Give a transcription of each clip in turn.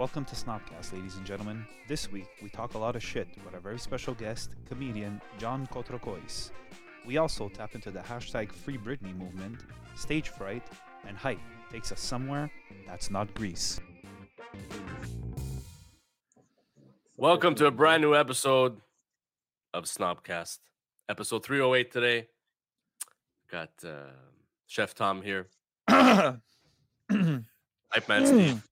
Welcome to Snobcast, ladies and gentlemen. This week, we talk a lot of shit with our very special guest, comedian John Cotrocois. We also tap into the hashtag Free Britney movement, stage fright, and hype takes us somewhere that's not Greece. Welcome to a brand new episode of Snobcast. Episode 308 today. Got uh, Chef Tom here. Hype Man Steve.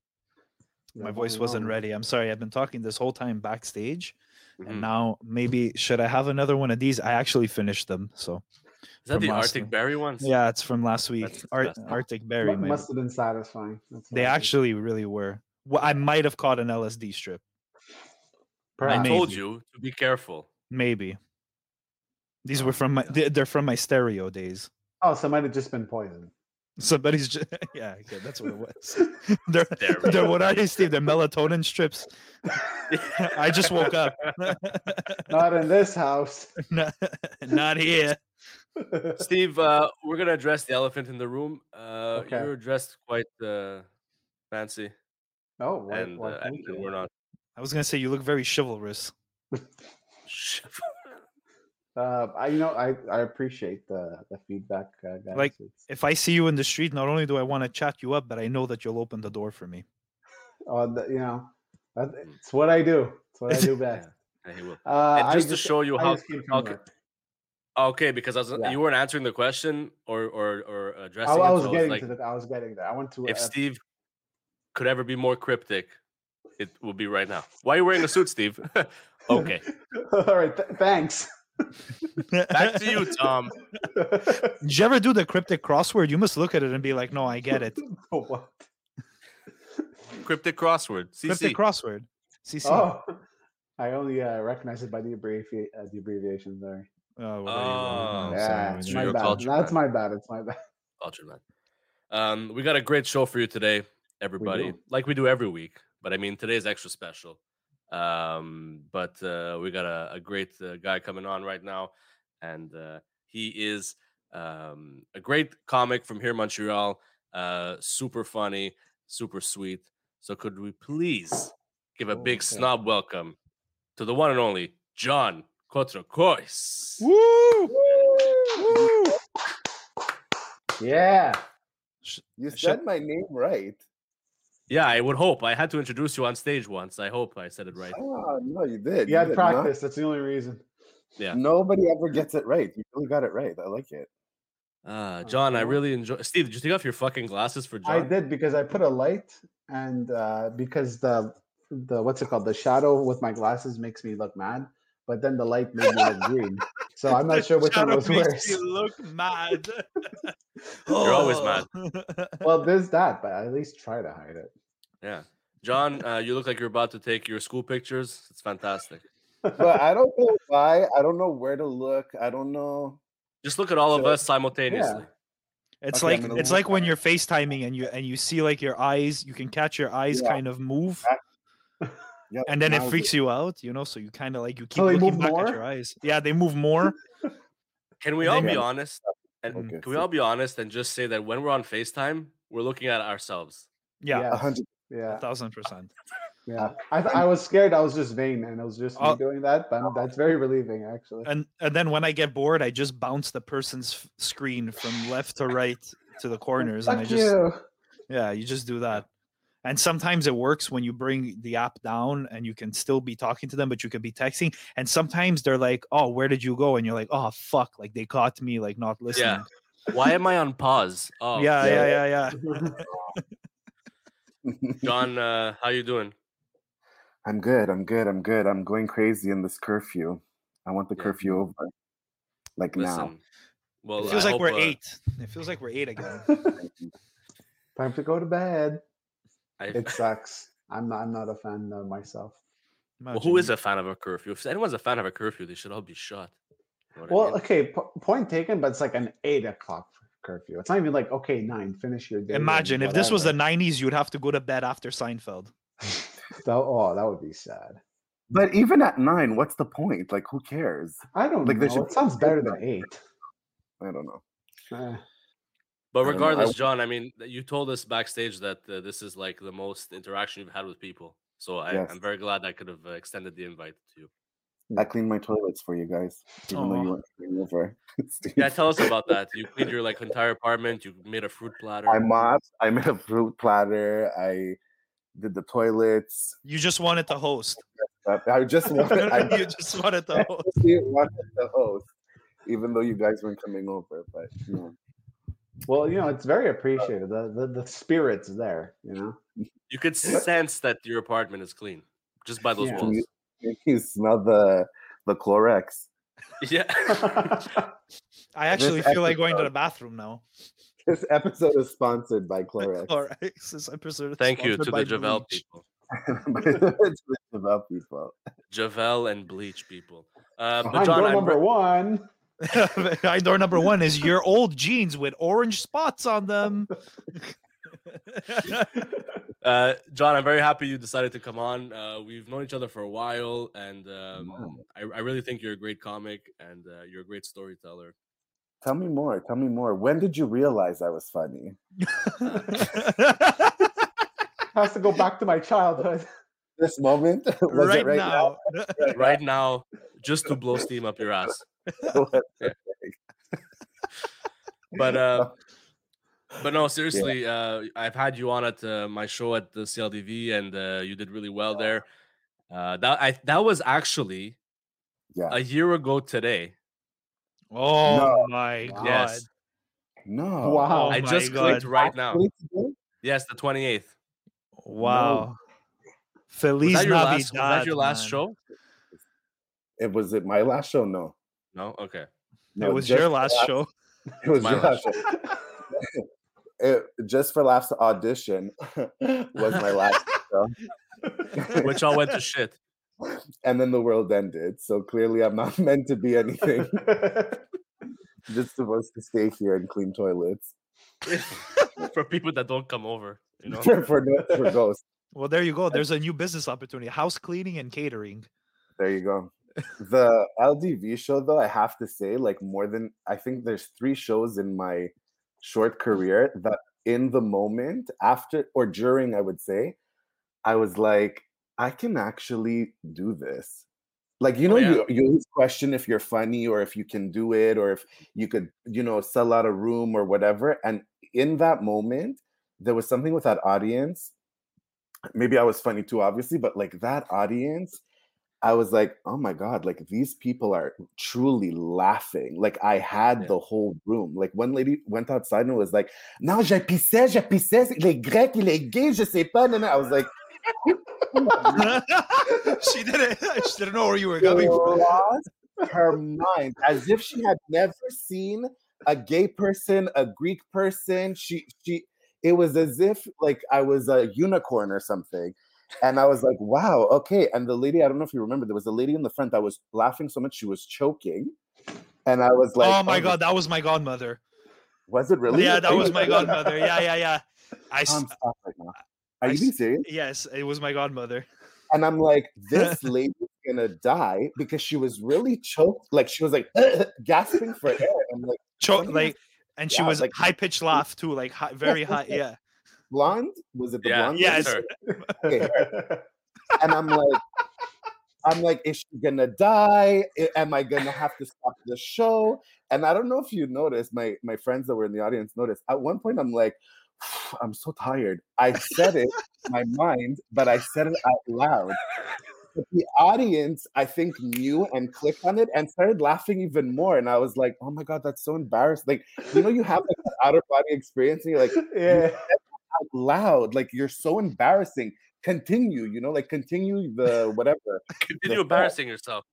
My voice wasn't ready. I'm sorry. I've been talking this whole time backstage, Mhm. and now maybe should I have another one of these? I actually finished them. So Is that the Arctic one. Berry ones? yeah, it's from last week. That's Ar- Arctic Berry. Mu- my- must have been satisfying. That's They what I actually really were. Well, I might have caught an LSD strip. I told you to be careful. Maybe. These Oh, were from my. they- They're from my stereo days. Oh, so it might have just been poison. Somebody's just yeah, okay, that's what it was. they're, There we they're go. what are they, Steve? They're melatonin strips. I just woke up. Not in this house. not, not here. Steve, uh, we're going to address the elephant in the room. Uh, Okay. You're dressed quite uh, fancy, oh, why, and, why, uh, thank and you. we're not. I was gonna say you look very chivalrous. Uh, I, you know, I, I appreciate the the feedback, uh, guys. Like, It's- If I see you in the street, not only do I want to chat you up, but I know that you'll open the door for me. uh, the, you know, it's what I do. It's what I do Yeah, best. yeah, he will. Uh, And I just to show you I how- just came from how work. Okay, because I was, Yeah. you weren't answering the question or or or addressing I it. was so getting like, to the. I was getting there. I went to. if uh, Steve could ever be more cryptic, it will be right now. Why are you wearing a suit, Steve? okay, All right. Th- thanks. Back to you, Tom. Did you ever do the cryptic crossword? You must look at it and be like, "No, I get it." what? Cryptic crossword. CC. Cryptic crossword. CC. Oh, I only uh, recognize it by the, abbrevi- uh, the abbreviation there. Oh, well, Oh, there you go. yeah, sorry, it's my bad. culture, That's man. my bad. It's my bad. Culture man. Um, we got a great show for you today, everybody. do. Like we do every week, but I mean today's extra special. Um, but uh, we got a, a great uh, guy coming on right now, and uh, he is um, a great comic from here, Montreal. Uh, super funny, super sweet. So could we please give a Oh, big okay. snob welcome to the one and only John Cotrocois? Woo! Woo! Yeah. You said my name right. Yeah, I would hope. I had to introduce you on stage once. I hope I said it right. Oh, no, you did. You had did not. practice. That's the only reason. Yeah. Nobody ever gets it right. You really got it right. I like it. Uh, John, I really enjoy. Steve, did you take off your fucking glasses for John? I did because I put a light and uh, because the the what's it called the shadow with my glasses makes me look mad, but then the light made me look green. So I'm not sure which one Shadow was makes worse. you look mad. You're always mad. Well, there's that, but at least try to hide it. Yeah, John, uh, you look like you're about to take your school pictures. It's fantastic. But I don't know why. I don't know where to look. I don't know. Just look at all of us simultaneously. It's Okay, like it's look like when you're FaceTiming and you and you see like your eyes, you can catch your eyes Yeah. kind of move, Yeah, and then it now freaks you out, you know. So you kind of like you keep So looking back more? at your eyes. Yeah, they move more. Can we all then- be honest? And Okay, can we so- all be honest and just say that when we're on Facetime, we're looking at ourselves? Yeah, Yeah. A hundred. a Yeah, thousand percent. yeah. I, th- I was scared. I was just vain, and it was just me doing that. But that's very relieving, actually. And and then when I get bored, I just bounce the person's f- screen from left to right to the corners, and I just you. yeah, you just do that. And sometimes it works when you bring the app down and you can still be talking to them, but you can be texting. And sometimes they're like, "Oh, where did you go?" And you're like, "Oh, fuck!" Like they caught me like not listening. Yeah. Why am I on pause? Oh, yeah, yeah. yeah, yeah, yeah. John, uh, how you doing? I'm good. I'm good. I'm good. I'm going crazy in this curfew. I want the Yeah. curfew over. Like now. Well, It feels I like we're uh, eight. It feels like we're eight again. Time to go to bed. I- It sucks. I'm not. I'm not a fan of myself. well, who is a fan of a curfew? If anyone's a fan of a curfew, they should all be shot. You know what I Well, mean? okay, po- point taken, but it's like an eight o'clock curfew. It's not even like okay, nine. Finish your day. Imagine if this was the '90s, you'd have to go to bed after Seinfeld. That- oh, that would be sad. But even at nine, what's the point? Like, who cares? I don't Like, they know. should It sounds better than eight. I don't know. Eh, But I know, I regardless, John, I mean, you told us backstage that uh, this is like the most interaction you've had with people. So I, Yes. I'm very glad I could have uh, extended the invite to you. I cleaned my toilets for you guys, even though you weren't coming over. Yeah, tell us about that. You cleaned your like entire apartment. You made a fruit platter. I mopped. I made a fruit platter. I did the toilets. You just wanted to host. Uh, I just wanted. I you just wanted to host. actually wanted the host, even though you guys weren't coming over. But you know, well, you know, it's very appreciated. The, the the spirit's there. You know. You could sense that your apartment is clean just by those Yeah. walls. You, you smell the the Clorox. Yeah. I actually feel like going to the bathroom now. This episode is sponsored by Clorox. Clorox. This episode is Thank you to the Javel Bleach. people. it's about people. Javel and Bleach people. Uh, but John, door I'm number ver- one. Behind door number one is your old jeans with orange spots on them. uh, John, I'm very happy you decided to come on. Uh, we've known each other for a while, and um, I, I really think you're a great comic and uh, you're a great storyteller. Tell me more. Tell me more. When did you realize I was funny? Has to go back to my childhood. This moment? was right, it right now. Right now, just to blow steam up your ass. now? But uh, but no, seriously, uh, I've had you on at uh, my show at the CLDV, and uh, you did really well there. Uh, that I that was actually yeah. a year ago today. Oh No. my god. Yes, no. Wow. Oh I just God. clicked right now. Yes, the twenty eighth. Wow. Was Feliz that your Navidad. last? Was that your last man. show? It was it my last show? No. No. Okay. No, It was your for last show. It was My your last last show. It, just for laughs audition was my last show. Which all went to shit. and then the world ended. So clearly I'm not meant to be anything. just supposed to stay here and clean toilets. For people that don't come over, you know. for, for, no- for ghosts. Well, there you go. There's a new business opportunity: house cleaning and catering. There you go. The LDV show, though, I have to say, like more than I think there's three shows in my short career that in the moment, after or during, I would say, I was like, I can actually do this. Like, you Oh, know, yeah. you, you always question if you're funny or if you can do it or if you could, you know, sell out a room or whatever. And in that moment, there was something with that audience. Maybe I was funny too, obviously, but like that audience, I was like, oh my God, like these people are truly laughing. Like I had Yeah. the whole room. Like one lady went outside and was like, non, je pissais, je pissais, les grecs, les gays, je sais pas. And I was like, she didn't. She didn't know where you were going. lost her mind as if she had never seen a gay person, a Greek person. She, she, it was as if like I was a unicorn or something. And I was like, wow, okay. And the lady, I don't know if you remember, there was a lady in the front that was laughing so much she was choking. And I was like, oh my oh god, that was my godmother. Was it really? Yeah, that was my godmother. Yeah, yeah, yeah. I Tom, stop right now. Are I you being serious? yes, it was my godmother. And I'm like, this lady's gonna die because she was really choked, like she was like gasping for air. I'm like, Cho- Something like, and she yeah, was like- high pitched laugh too, like high, very high. Yeah. Blonde? Was it the Yeah, blonde? Yes. Okay. And I'm like, I'm like, is she gonna die? Am I gonna have to stop the show? And I don't know if you noticed, my my friends that were in the audience noticed. At one point, I'm like, I'm so tired. I said it in my mind, but I said it out loud. But the audience, I think, knew and clicked on it and started laughing even more. And I was like, "Oh my god, that's so embarrassing!" Like, you know, you have like an out of body experience, and you're like, Yeah. Out loud, like you're so embarrassing. Continue, you know, like continue the whatever. Continue the- embarrassing yourself.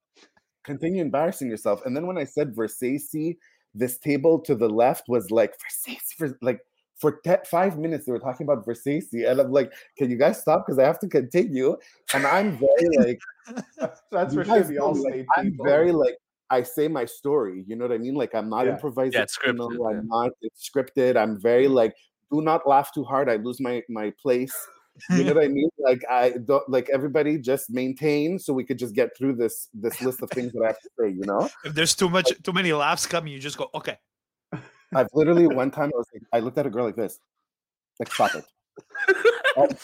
continue embarrassing yourself. And then when I said Versace, this table to the left was like Versace, for, like for te- five minutes they were talking about Versace, and I'm like, can you guys stop because I have to continue? And I'm very like, That's for sure know, all like, I'm very like. I say my story, you know what I mean? Like I'm not Yeah. improvising. Yeah, it's scripted, I'm yeah. not it's scripted. I'm very mm. like, do not laugh too hard. I lose my my place. You know what I mean? Like I don't like everybody just maintain so we could just get through this this list of things that I have to say, you know? If there's too much, too many laughs coming, you just go, okay. I've literally one time I was like, I looked at a girl like this, like stop it. and,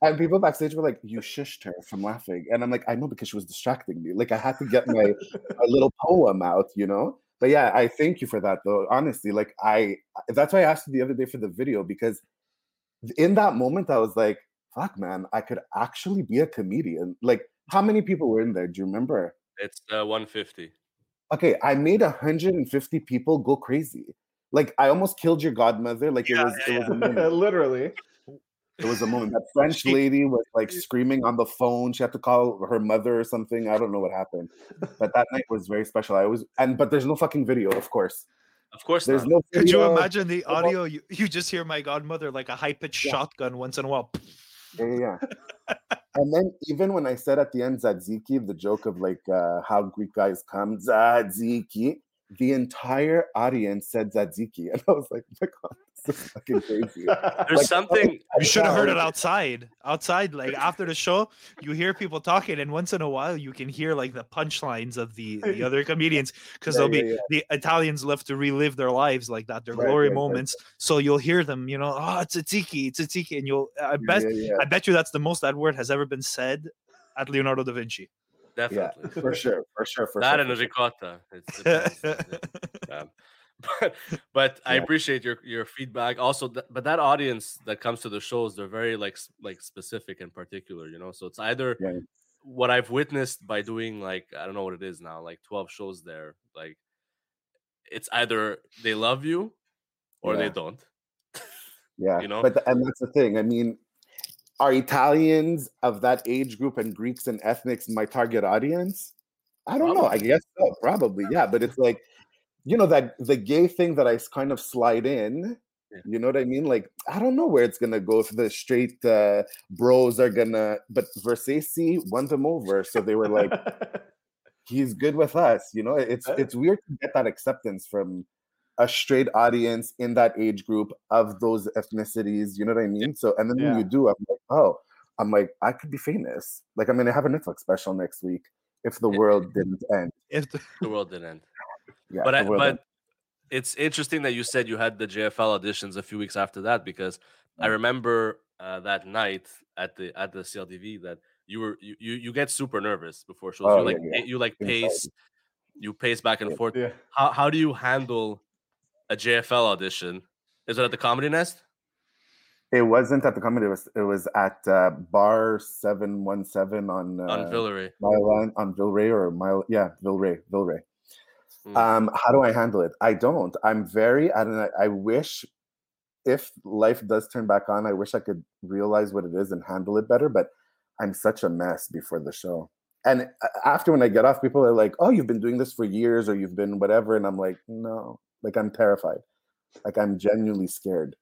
and people backstage were like, "You shushed her from laughing," and I'm like, "I know because she was distracting me. Like I had to get my, my little poem out, you know." But yeah, I thank you for that though. Honestly, like I, that's why I asked you the other day for the video because in that moment I was like, "Fuck, man, I could actually be a comedian." Like, how many people were in there? Do you remember? It's uh, 150. okay, I made 150 people go crazy. Like I almost killed your godmother. Like it was yeah, it was a. Literally. It was a moment. That French She- lady was like screaming on the phone. She had to call her mother or something. I don't know what happened. But that night was very special. I was and but there's no fucking video, of course. Of course, There's not. no video. Could you imagine the audio? You, you just hear my godmother like a high pitched Yeah. shotgun once in a while. Yeah, yeah, yeah. and then even when I said at the end Tzatziki, the joke of like uh, how Greek guys come, Tzatziki, the entire audience said Tzatziki. And I was like, oh my god, this fucking crazy. There's Like, something. You should have heard it outside. Outside, like after the show, you hear people talking, and once in a while, you can hear like the punchlines of the the other comedians because Yeah, they'll be yeah, yeah. the Italians love to relive their lives like that, their Right, glory right, right. moments. So you'll hear them, you know, oh, it's a tiki, it's a tiki, and you'll. I bet, yeah, yeah, I bet you that's the most that word has ever been said at Leonardo da Vinci. yeah, Definitely. for sure, for sure, for that sure. and for a sure. ricotta. It's the best. Yeah. But but I appreciate your your feedback. Also, th- but that audience that comes to the shows, they're very like like specific and particular. You know, so it's either Yeah. what I've witnessed by doing like I don't know what it is now, like twelve shows there. Like it's either they love you or they don't. Yeah, you know? but th- and that's the thing. I mean, are Italians of that age group and Greeks and ethnics my target audience? I don't know. I guess so. Probably, yeah. But it's like, you know, that the gay thing that I kind of slide in. Yeah. You know what I mean? Like, I don't know where it's gonna go. If the straight uh, bros are gonna, but Versace won them over, so they were like, he's good with us. You know, it's Uh, it's weird to get that acceptance from a straight audience in that age group of those ethnicities. You know what I mean? So, and then Yeah. when you do, I'm like, oh, I'm like, I could be famous. Like, I'm gonna have a Netflix special next week if the world didn't end. If the, The world didn't end. Yeah, but I, but ended. it's interesting that you said you had the JFL auditions a few weeks after that because I remember uh, that night at the at the CLDV that you were you you, you get super nervous before shows. Oh, you like yeah, yeah. you like Anxiety. pace, you pace back and Yeah. forth. yeah. How how do you handle a JFL audition? Is it at the Comedy Nest? it wasn't at the comedy. It was it was at uh, Bar Seven One Seven on uh, on Villeray. Mile on Villeray or Mile. Yeah, Villeray, Villeray. Mm. Um, how do I handle it? I don't. I'm very. I don't. know, I wish if life does turn back on, I wish I could realize what it is and handle it better. But I'm such a mess before the show. And after when I get off, people are like, "Oh, you've been doing this for years, or you've been whatever," and I'm like, "No." Like I'm terrified. Like I'm genuinely scared.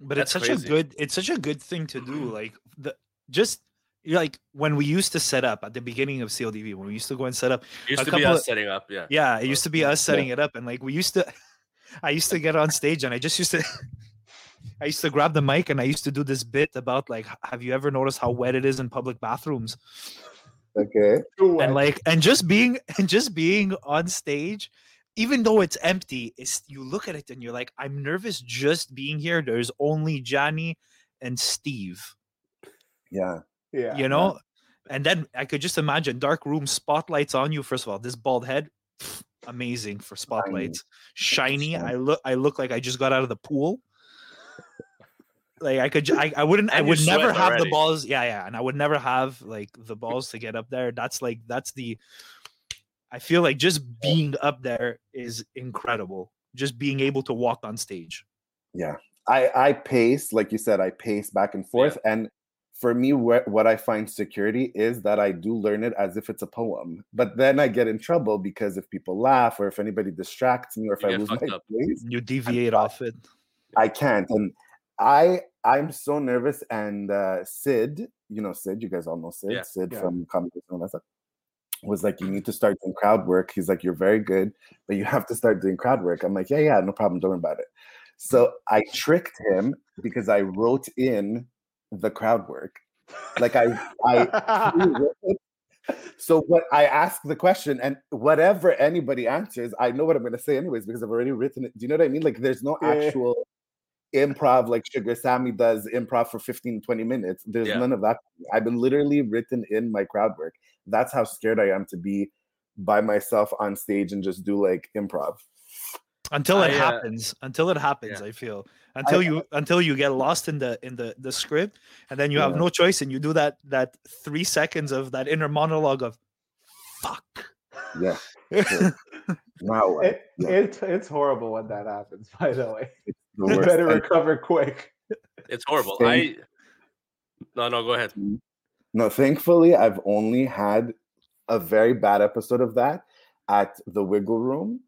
but it's such crazy. a good it's such a good thing to do like the just like when we used to set up at the beginning of CLDV when we used to go and set up It used a to be us of- setting up. Yeah. yeah it used to be us Yeah. setting it up and like we used to I used to get on stage and I just used to I used to grab the mic and I used to do this bit about like have you ever noticed how wet it is in public bathrooms Okay. and like and just being and just being on stage even though it's empty it's you look at it and you're like i'm nervous just being here there's only johnny and steve Yeah. Yeah. you know and then i could just imagine dark room spotlights on you first of all this bald head pff, amazing for spotlights shiny Shiny. i look i look like i just got out of the pool like I could, I, I wouldn't, I And you would never have the balls. Yeah, yeah, and I would never have like the balls to get up there. That's like that's the. I feel like just being up there is incredible. Just being able to walk on stage. Yeah. I I pace, like you said, I pace back and forth, and for me, what what I find security is that I do learn it as if it's a poem. But then I get in trouble because if people laugh, or if anybody distracts me, or if You I get lose my fucked up. place, You deviate off it. I can't. And I I'm so nervous. And uh, Sid, you know Sid, you guys all know Sid, Yeah. Sid Yeah. from Comedy and all was like, you need to start doing crowd work. He's like, you're very good, but you have to start doing crowd work. I'm like, yeah, yeah, no problem, don't worry about it. So I tricked him because I wrote in the crowd work. Like I I so what I ask the question and whatever anybody answers, I know what I'm gonna say anyways because I've already written it. Do you know what I mean? Like there's no Yeah. actual improv like Sugar Sammy does improv for 15, 20 minutes. There's Yeah. none of that. I've been literally written in my crowd work. That's how scared I am to be by myself on stage and just do like improv. until it I, uh, happens until it happens yeah. i feel until you until you get lost in the in the the script and then you have no choice and you do that that three seconds of that inner monologue of fuck Yeah. Sure. Now? It, Yeah. it's it's horrible when that happens. By the way, the you better And- recover quick. It's horrible. Same. I no no go ahead. Mm. No, thankfully, I've only had a very bad episode of that at the Wiggle Room.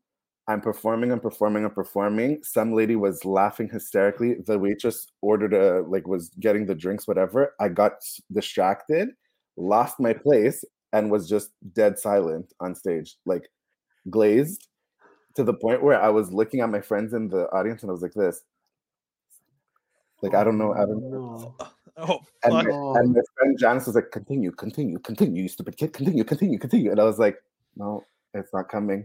I'm performing I'm performing I'm performing. Some lady was laughing hysterically. The waitress ordered a like was getting the drinks, whatever. I got distracted, lost my place, and was just dead silent on stage, like glazed to the point where I was looking at my friends in the audience and I was like this. Like I don't know, I don't know. No. Oh. oh And my, Oh. and my friend Janice was like, continue, continue, continue, you stupid kid, continue, continue, continue. And I was like, no, it's not coming.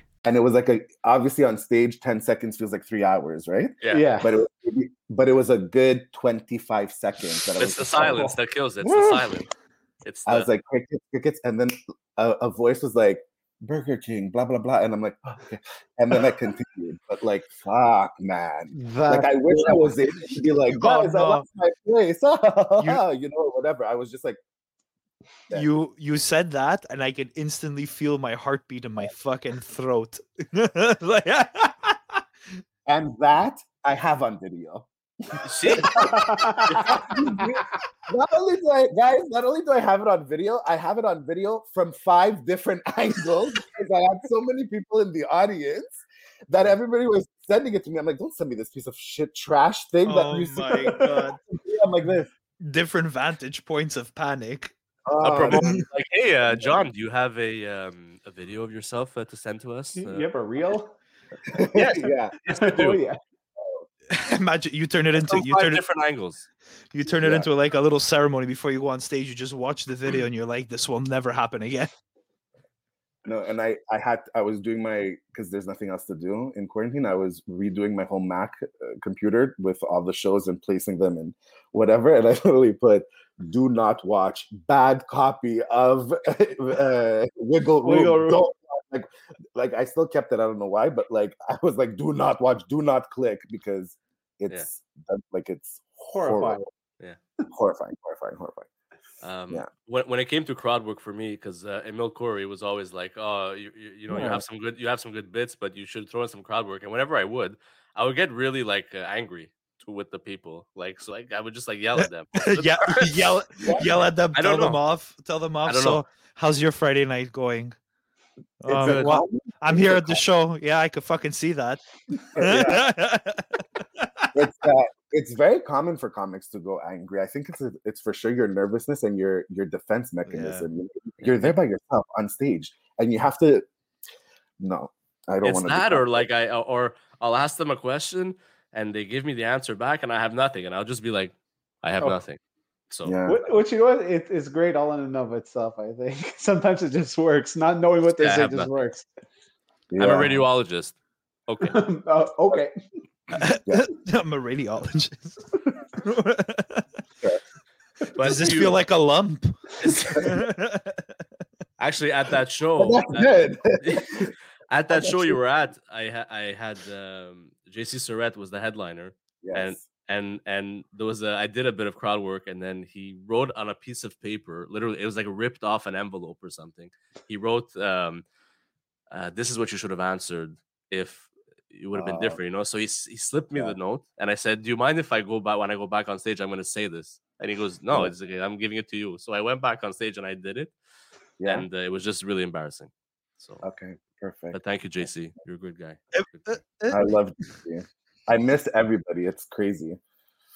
And it was like a obviously on stage, 10 seconds feels like three hours, right? Yeah. Yeah. But it was but it was a good 25 seconds that I was It's the silence that kills it. It's the silence. It's the, I was like, crickets, crickets, and then a, a voice was like, Burger King, blah blah blah. And I'm like, "Oh, okay. And then I continued. But like, fuck, man. Like I wish I was able to be like, Oh, guys, I lost my place. you know, whatever. I was just like, Yeah. You you said that, and I could instantly feel my heartbeat in my fucking throat. like, and that I have on video. see, not only do I, guys, not only do I have it on video, I have it on video from five different angles because I had so many people in the audience that everybody was sending it to me. I'm like, don't send me this piece of shit trash thing that oh you see. my god! I'm like this. Different vantage points of panic. A Oh, promoter like, hey, uh, John, do you have a um, a video of yourself uh, to send to us? Uh, you have a reel? Yes. yeah. yes, I Oh do. yeah. Imagine you turn it into you five turn it different angles. you turn it Yeah. into like a little ceremony before you go on stage. You just watch the video and you're like, this will never happen again. No, and I I had I was doing my because there's nothing else to do in quarantine. I was redoing my whole Mac uh, computer with all the shows and placing them and whatever. And I literally put "Do not watch." Bad copy of uh, Wiggle Room. Wiggle Room. Like like I still kept it. I don't know why, but like I was like, "Do not watch. Do not click," because it's that- like it's Horrifying. horrible. Yeah. horrifying, horrifying, horrifying. Um, Yeah. when, when it came to crowd work for me, because uh, Emil Corey was always like, "Oh, you, you, you know, you have some good, you have some good bits, but you should throw in some crowd work." And whenever I would, I would get really like uh, angry to, with the people, like so, like I would just like yell at them. yeah, yell yell at them, I tell them off, tell them off. So, know. how's your Friday night going? Um, well, I'm here at the show. Yeah, I could fucking see that. it's uh, it's very common for comics to go angry. I think it's a, it's for sure your nervousness and your your defense mechanism. You- You're there by yourself on stage, and you have to. No, I don't want to. that, or like I, or I'll ask them a question, and they give me the answer back, and I have nothing, and I'll just be like, I have Oh. nothing. So Yeah. What, what you know, it, it's great all in and of itself. I think sometimes it just works. Not knowing what they Yeah, say just nothing. works. I'm a radiologist. Okay. oh, okay. I'm a radiologist. But Does this you- feel like a lump? actually at that show? But at- good. at that show you were at, I ha- I had um, JC Surratt was the headliner, yes. and and there was a I did a bit of crowd work, and then he wrote on a piece of paper, literally it was like ripped off an envelope or something. He wrote, um, uh, "This is what you should have answered if it would have been Oh. different," you know. So he he slipped me Yeah. the note, and I said, "Do you mind if I go back when I go back on stage? I'm going to say this." And he goes, "No, Yeah. it's okay. I'm giving it to you." So I went back on stage and I did it, yeah. and uh, it was just really embarrassing. So, okay. Perfect. but thank you, JC. You're a good guy. Uh, Good guy. I love you. I miss everybody. It's crazy.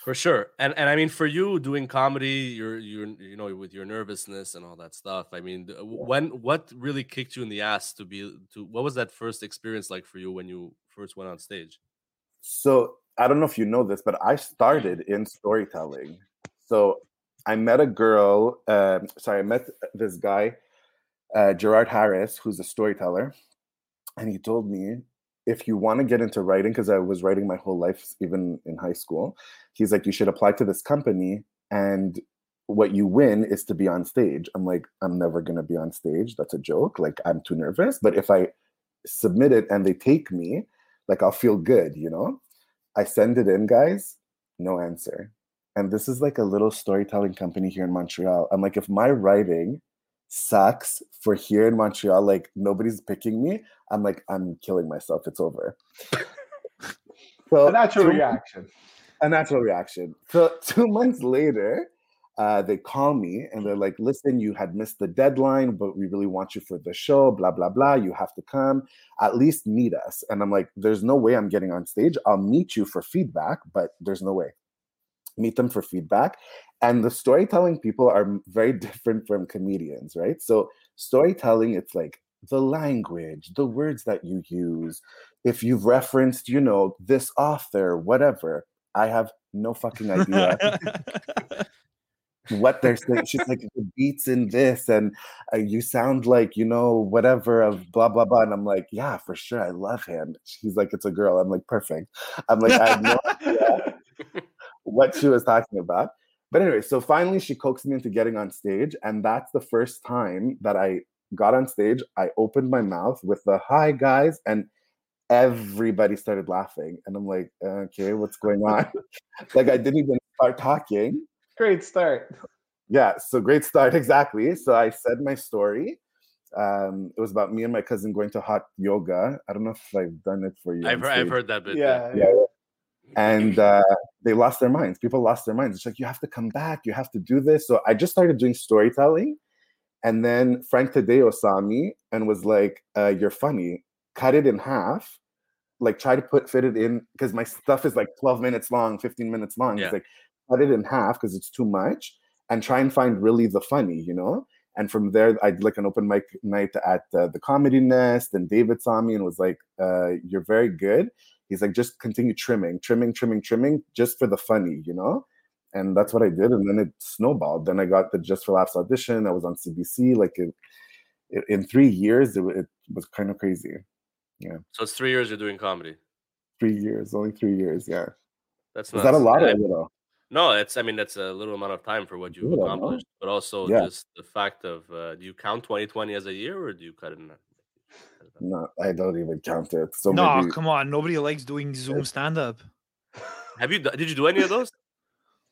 For sure, and and I mean, for you doing comedy, you're you're you know with your nervousness and all that stuff. I mean, th- when what really kicked you in the ass to be to what was that first experience like for you when you first went on stage? So I don't know if you know this, but I started in storytelling. So I met a girl. Um, sorry, I met this guy, uh, Gerard Harris, who's a storyteller, and he told me if you want to get into writing, because I was writing my whole life, even in high school, he's like, you should apply to this company, and what you win is to be on stage. I'm like, I'm never gonna be on stage. That's a joke. Like I'm too nervous. But if I submit it and they take me, like I'll feel good, you know. I send it in, guys, no answer. And this is like a little storytelling company here in Montreal. I'm like, if my writing sucks for here in Montreal, like nobody's picking me, I'm like, I'm killing myself. It's over. so A natural two- reaction. a natural reaction. So two months later, uh, they call me and they're like, listen, you had missed the deadline, but we really want you for the show, blah, blah, blah. You have to come, at least meet us. And I'm like, there's no way I'm getting on stage. I'll meet you for feedback, but there's no way. Meet them for feedback. And the storytelling people are very different from comedians, right? So storytelling, it's like the language, the words that you use. If you've referenced, you know, this author, whatever, I have no fucking idea what they're saying. She's like, the beats in this, and uh, you sound like, you know, whatever of blah, blah, blah. And I'm like, yeah, for sure. I love him. She's like, it's a girl. I'm like, perfect. I'm like, I have no idea what she was talking about. But anyway, so finally she coaxed me into getting on stage. And that's the first time that I got on stage. I opened my mouth with the hi, guys. And everybody started laughing. And I'm like, okay, what's going on? like, I didn't even start talking. Great start. Yeah, so great start, exactly. So I said my story. Um, it was about me and my cousin going to hot yoga. I don't know if I've done it for you. I've heard, I've heard that bit. Yeah. Yeah. And uh, they lost their minds. People lost their minds. It's like, you have to come back. You have to do this. So I just started doing storytelling. And then Frank Tadeo saw me and was like, uh, You're funny. Cut it in half. Like, try to put fit it in because my stuff is like 12 minutes long, 15 minutes long. Yeah. It's like, cut it in half because it's too much and try and find really the funny, you know? And from there, I did like an open mic night at uh, the Comedy Nest, and David saw me and was like, uh, "You're very good." He's like, "Just continue trimming, trimming, trimming, trimming, just for the funny, you know." And that's what I did, and then it snowballed. Then I got the Just for Laughs audition. I was on CBC. Like it, it, in three years, it, it was kind of crazy. Yeah. So it's three years you're doing comedy. Three years, only three years. Yeah, That's is that a lot or I- a little? No, it's I mean that's a little amount of time for what you've Little, accomplished, but also Yeah. just the fact of uh, do you count 2020 as a year or do you cut it in? No, I don't even count it. So no, maybe come on. Nobody likes doing Zoom stand up. Have you did you do any of those?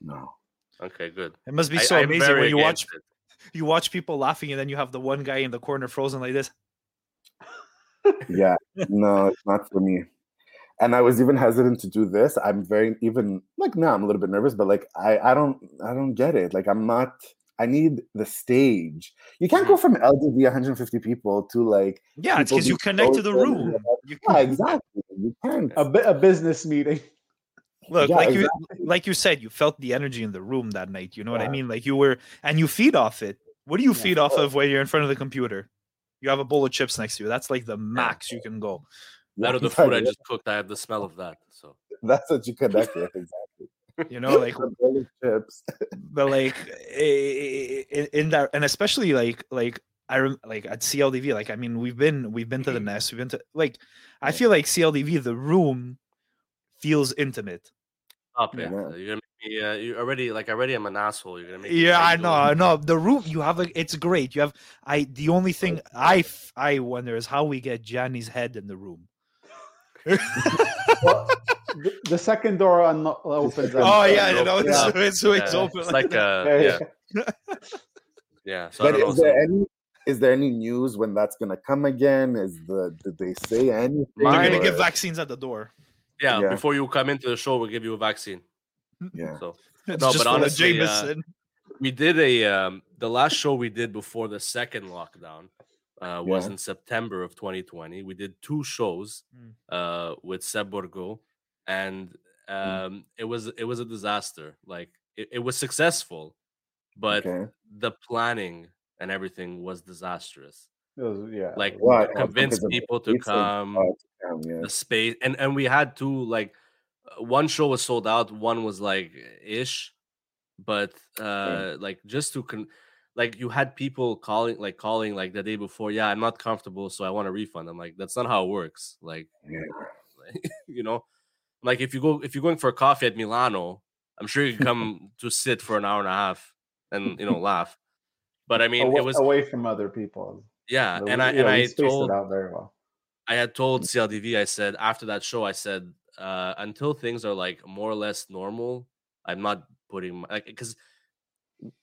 no. Okay, good. It must be so I'm amazing when you watch it. you watch people laughing and then you have the one guy in the corner frozen like this. yeah no it's not for me and i was even hesitant to do this i'm very even like now i'm a little bit nervous but like i i don't i don't get it like i'm not i need the stage you can't go mm. from ldv 150 people to like Yeah, it's because you connect to the room. You yeah exactly you can't A, bi- a business meeting. Look, Yeah, like you like you said, you felt the energy in the room that night. You know what I mean? Like you were and you feed off it. What do you Yeah, feed off of when you're in front of the computer? You have a bowl of chips next to you. That's like the max you can go. Out of the food I just cooked, I have the smell of that. So That's what you connect with exactly. You know, like The chips. but like i- i- i- in that and especially like like i rem- like at cldv like i mean we've been we've been to the nest we've been to like i feel like cldv the room feels intimate Stop it. Yeah. Uh, You're gonna make me. Uh, you already like already. I'm an asshole. You're gonna make. yeah i know i know the room you have like it's great you have i the only thing i i wonder is how we get Gianni's head in the room Well, the, the second door un- opens. up. oh yeah you know open it's, up. it's, it's Yeah, open It's like like uh, Yeah, yeah, yeah. So But is know. there so- any is there any news when that's gonna come again? Is the did they say anything? they're gonna Mine- give vaccines at the door yeah, yeah. Before you come into the show, we'll give you a vaccine. yeah. So it's No, just but for the honestly, uh, we did a um, the last show we did before the second lockdown uh, was Yeah. in September of 2020. We did two shows Mm. uh, with Seb Borgo, and um, it was it was a disaster. Like it, it was successful, but Okay. the planning and everything was disastrous. It was- yeah. Like to How convince because of the people to come, to come, yeah. the space, and and we had two like uh, one show was sold out, one was like ish, but uh like just to con like you had people calling like calling like the day before yeah i'm not comfortable so i want a refund i'm like that's not how it works like Yeah. you know like if you go if you're going for a coffee at milano i'm sure you can come to sit for an hour and a half and you know laugh but i mean away, it was away from other people. yeah and i yeah, and i told out very well. I had told CLDV, I said after that show, I said uh, until things are like more or less normal, I'm not putting my, like because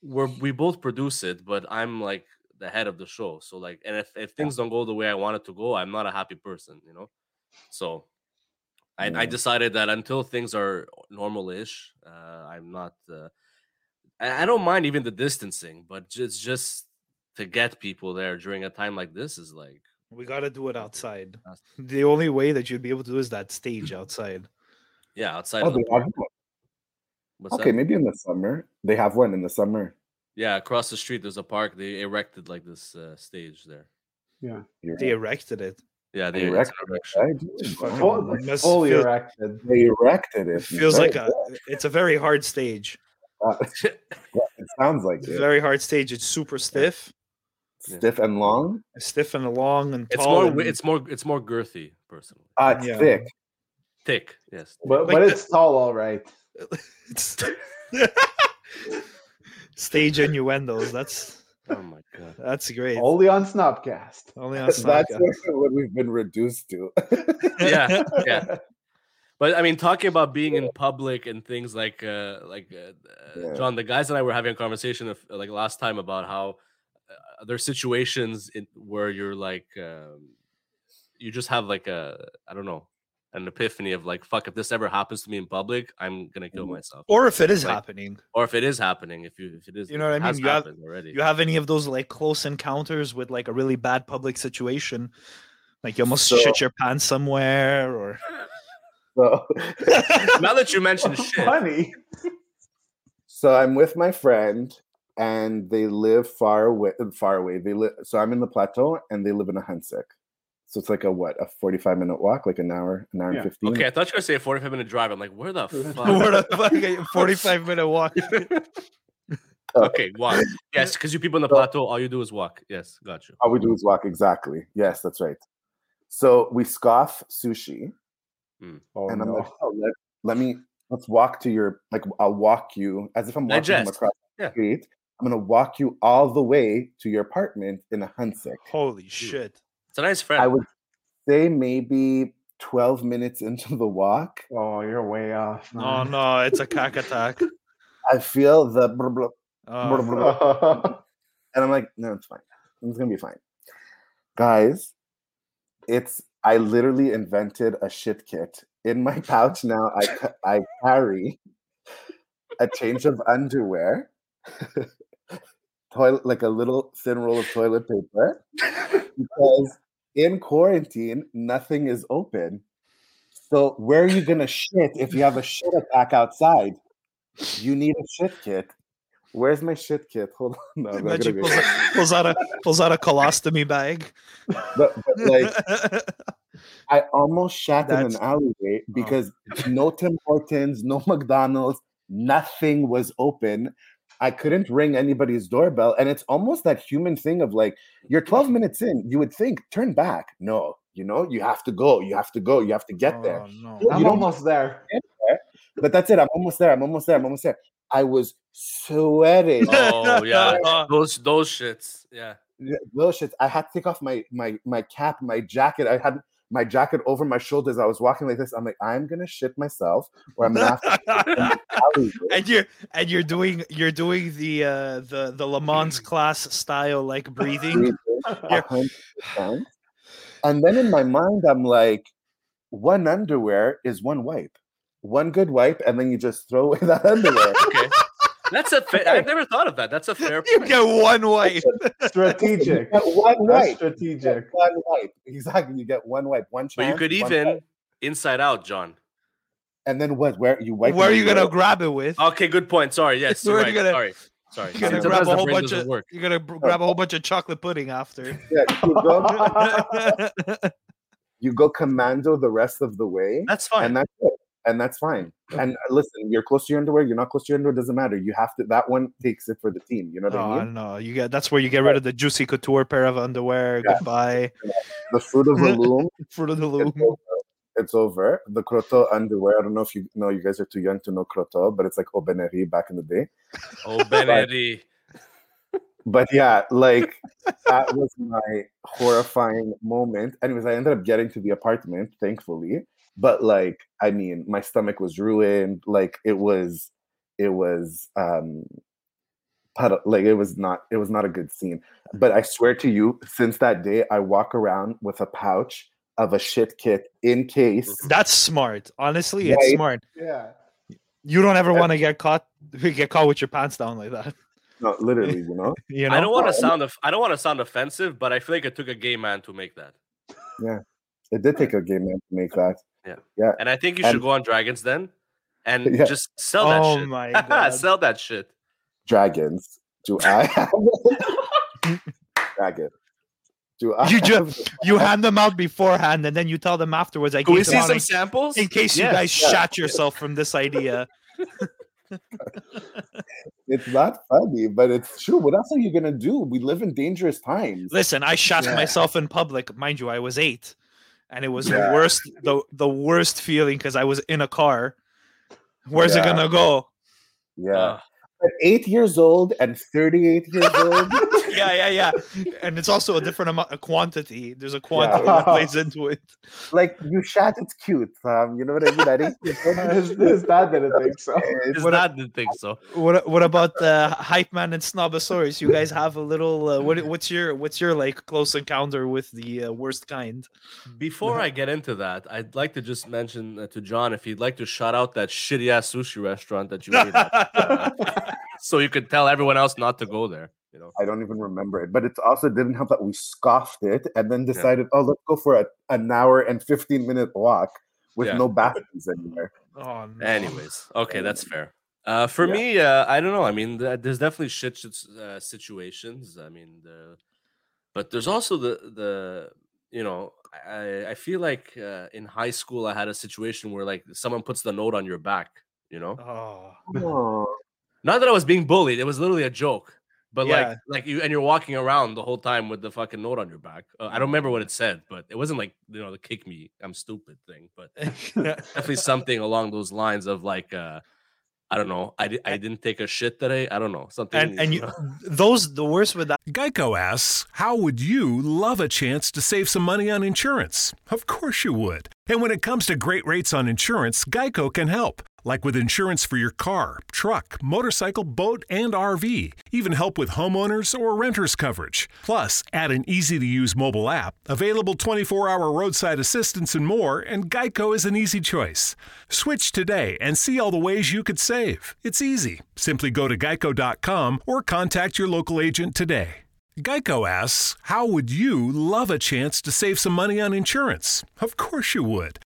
we're we both produce it, but I'm like the head of the show. So like, and if if things don't go the way I want it to go, I'm not a happy person, you know. So I, I decided that until things are normal-ish, uh, I'm not. Uh, I, I don't mind even the distancing, but just just to get people there during a time like this is like We got to do it outside. The only way that you'd be able to do is that stage outside. yeah outside Oh, the they park. have one. What's Okay, that? maybe in the summer. They have one in the summer. Yeah, across the street there's a park. They erected like this uh, stage there. Yeah. You're They right. erected it. Yeah, They they it's erected it, right? It's Wow. fucking- it fully feel- erected. They erected it. It feels Very like a. It's a very hard stage. good. it sounds like It's it. very hard stage. It's super stiff, Yeah. Stiff and long. stiff and long and It's tall. more and- it's more it's more girthy personally. Ah, it's Yeah. thick. Thick, yes. But Like but the- it's tall, all right. It's stage innuendos. That's Oh my god. that's great. Only on Snobcast. Only on That's what, what we've been reduced to. Yeah, yeah. But I mean, talking about being in public and things like, uh, like uh, uh, Yeah. John, the guys and I were having a conversation of, like last time about how uh, there's situations in, where you're like, um, you just have like a, I don't know, an epiphany of like, fuck, if this ever happens to me in public, I'm gonna kill Mhm. myself. Or if it is Like, happening, Or if it is happening, if you, if it is, You know what I mean? You have- already. you have any of those like close encounters with like a really bad public situation, like you almost So- shit your pants somewhere, or So, now that you mentioned shit, Funny. so I'm with my friend, and they live far away. Far away. They live. So I'm in the plateau, and they live in Ahuntsic. So it's like a what? A 45 minute walk, like an hour, an hour Yeah. and 15. okay, I thought you were gonna say a 45 minute drive. I'm like, where the fuck? what a fucking forty-five minute walk. Uh, okay, walk. Yes, because you people in the So- plateau, all you do is walk. Yes, got you. All we do is walk. Exactly. Yes, that's right. So we scoff sushi, hmm. Oh and I'm no. like, oh, let, let me let's walk to your like I'll walk you as if I'm walking from Digest. across the Yeah. street. I'm gonna walk you all the way to your apartment in Ahuntsic. Holy shit! It's a nice friend. I would say maybe 12 minutes into the walk, Oh, you're way off. Oh no, it's a cack attack. I feel the blah, blah, Oh, blah, blah, and I'm like, no, it's fine. It's gonna be fine. Guys, it's I literally invented a shit kit. In my pouch now, I I carry a change of underwear, toilet like a little thin roll of toilet paper, because in quarantine nothing is open. So where are you gonna shit if you have a shit attack outside? You need a shit kit. Where's my shit kit? Hold on. No, Imagine pulls, out, pulls out a pulls out a colostomy bag. but, but like I almost shat in an alleyway oh. because no Tim Hortons, no McDonald's, nothing was open. I couldn't ring anybody's doorbell. And it's almost that human thing of like, you're 12 mm-hmm. minutes in, you would think, turn back. No, you know, you have to go, you have to go, you have to get there. Oh, no. You I'm don't- almost there. But that's it. I'm almost there. I'm almost there. I'm almost there. I was sweating. Oh yeah, those those shits. Yeah. Yeah, Little shit. I had to take off my my my cap, my jacket. I had my jacket over my shoulders. I was walking like this. I'm like, I'm gonna shit myself, or I'm gonna have to. and you're and you're doing you're doing the uh the the Lamaze class style like breathing. a hundred percent. And then in my mind, I'm like, one underwear is one wipe, one good wipe, and then you just throw away that underwear. Okay. That's a fair. I've never thought of that. That's a fair. You point. get one wipe. Strategic. You get one That's wipe. strategic. One wipe. Exactly. You get one wipe. One chance. But you could even wipe. inside out, John. And then what? Where you wipe? Where are you gonna where? grab it with? Okay, good point. Sorry. Yes, Where you're right. gonna- Sorry. Sorry. You're gonna Sometimes grab a whole bunch of work. you're gonna br- grab a whole bunch of chocolate pudding after. Yeah, you go, you go commando the rest of the way, That's fine. and that's it. And that's fine. And uh, listen, you're close to your underwear. You're not close to your underwear. Doesn't matter. You have to. That one takes it for the team. You know what I Oh mean? no, you get that's where you get rid of the juicy couture pair of underwear. Yeah. Goodbye, The fruit of the loom. fruit of the it's loom. over. It's over. The croto underwear. I don't know if you know. You guys are too young to know croto, but it's like Obeneri back in the day. oh, Benetti. But yeah, like that was my horrifying moment. Anyways, I ended up getting to the apartment, thankfully. But like, I mean, my stomach was ruined. Like it was, it was um put- like it was not it was not a good scene. But I swear to you, since that day, I walk around with a pouch of a shit kit in case. That's smart. Honestly, it's smart. Yeah. You don't ever want to get caught get caught with your pants down like that. No, literally, you know. You know? I don't want to sound. Of, I don't want to sound offensive, but I feel like it took a gay man to make that. Yeah, it did take a gay man to make that. And I think you should And- go on Dragons then, and Yeah. just sell that Oh shit. my God. sell that shit. Dragons. Do I have dragon? Do I? You just you hand them out beforehand, and then you tell them afterwards. I Can we see some in, samples? in case Yeah. you guys yeah. shat yourself from this idea. It's not funny, but it's true. What else are you gonna do? We live in dangerous times. Listen, I shot Yeah. myself in public. Mind you, I was eight, and it was Yeah. the worst the the worst feeling because I was in a car. Where's it gonna go? Yeah. Uh, At eight years old and 38 years old. Yeah, yeah, yeah. And it's also a different amount of quantity. There's a quantity that plays into it. like you shat, it's cute. Um, you know what I mean? At eight years old, his, his dad didn't think so. His What a- dad didn't think so. What what about uh, hype man and snobosaurus? You guys have a little. Uh, what what's your what's your like close encounter with the uh, worst kind? Before I get into that, I'd like to just mention uh, to John if he'd like to shout out that shitty ass sushi restaurant that you ate at, uh, so you could tell everyone else not to go there. You know. I don't even remember it. But it also didn't help that we scoffed it and then decided, oh, let's go for a, an hour and 15 minute walk with Yeah. no bathrooms anywhere. Oh no. Anyways, okay, that's fair. Uh, for Yeah. me, uh, I don't know. I mean, there's definitely shit shit, uh, situations. I mean, the, but there's also the the you know, I I feel like uh, in high school I had a situation where like someone puts the note on your back. You know, Oh. Oh, not that I was being bullied. It was literally a joke. But Yeah. like, like you and you're walking around the whole time with the fucking note on your back. Uh, I don't remember what it said, but it wasn't like you know the kick me, I'm stupid thing. But definitely something along those lines of like uh I don't know. I, di- I didn't take a shit today. I don't know. Something and and you those the worst with that Geico asks, How would you love a chance to save some money on insurance? Of course you would. And when it comes to great rates on insurance, Geico can help. Like with insurance for your car, truck, motorcycle, boat, and RV. Even help with homeowners or renters coverage. Plus, add an easy to use mobile app, available 24 hour roadside assistance, and more, and Geico is an easy choice. Switch today and see all the ways you could save. It's easy. Simply go to geico.com or contact your local agent today. Geico asks, How would you love a chance to save some money on insurance? Of course you would.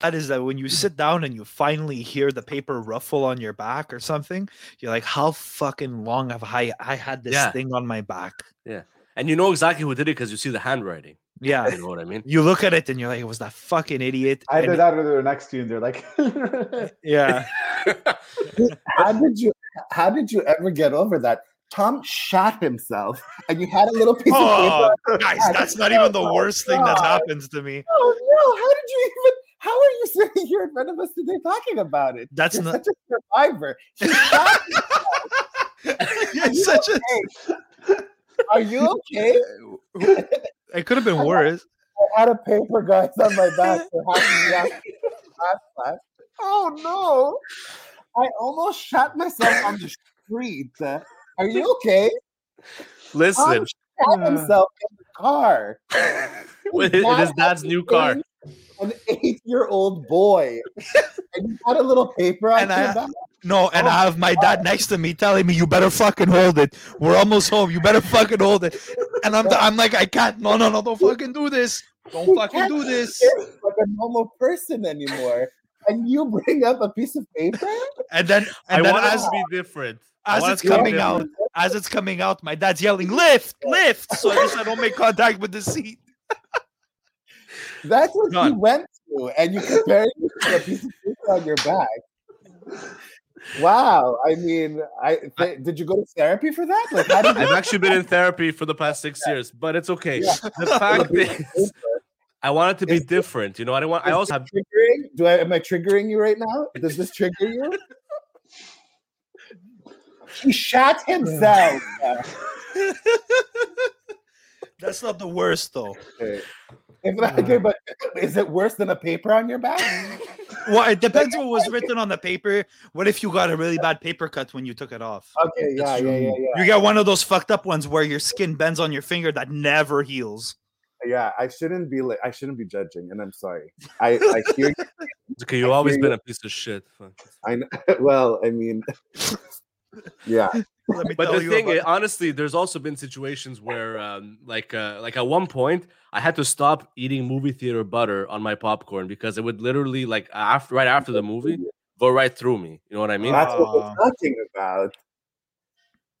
That is that when you mm. sit down and you finally hear the paper ruffle on your back or something, you're like, how fucking long have I I had this Yeah. thing on my back? Yeah, and you know exactly who did it because you see the handwriting. Yeah. You know what I mean? You look at it and you're like, it was that fucking idiot. Either And- that or they're next to you and they're like, yeah. How did you how did you ever get over that? Tom shot himself and you had a little piece Oh, of paper. guys, that's not even the Oh, worst thing that oh, happens to me. Oh no, how did you even how are you sitting here in front of us today talking about it? That's You're not- such a survivor. You're such a. Are you okay? It could have been worse. I had a paper, guys, on my back for having me out last class. Oh no! I almost shot myself on the street. Are you okay? Listen, Shot himself in the car. with his dad's new car. An eight-year-old boy, and you had a little paper on And your I- back. No, and Oh, I have my dad next to me telling me, "You better fucking hold it. We're almost home. You better fucking hold it." And I'm, I'm like, I can't. No, no, no! Don't fucking do this. Don't You fucking do this. You're like a normal person anymore, and you bring up a piece of paper. And then, I and then want as to be different. As it's it to be coming out, as it's coming out, my dad's yelling, "Lift, lift!" So I guess I don't make contact with the seat. That's what you None. went through, and you compared it to a piece of paper on your back. Wow, I mean, I th- did you go to therapy for that? Like, how did I've you actually been in therapy for the past six years, but it's okay. Yeah. The fact is, I want it to be Is- different. You know, I don't want. I also this have. triggering? Do I am I triggering you right now? Does this trigger you? he shot himself. That's not the worst though. Okay. If, okay, but is it worse than a paper on your back? Well, it depends what was written on the paper. What if you got a really bad paper cut when you took it off? Okay, yeah, yeah, yeah, yeah. You got one of those fucked up ones where your skin bends on your finger that never heals. Yeah, I shouldn't be like I shouldn't be judging, and I'm sorry. I I hear It's okay, you've I always been you. a piece of shit. I know, well, I mean, yeah, Let me But tell the you thing, about- is, honestly, there's also been situations where, um, like, uh, like at one point, I had to stop eating movie theater butter on my popcorn because it would literally, like, after right after the movie, go right through me. You know what I mean? that's what we're talking about.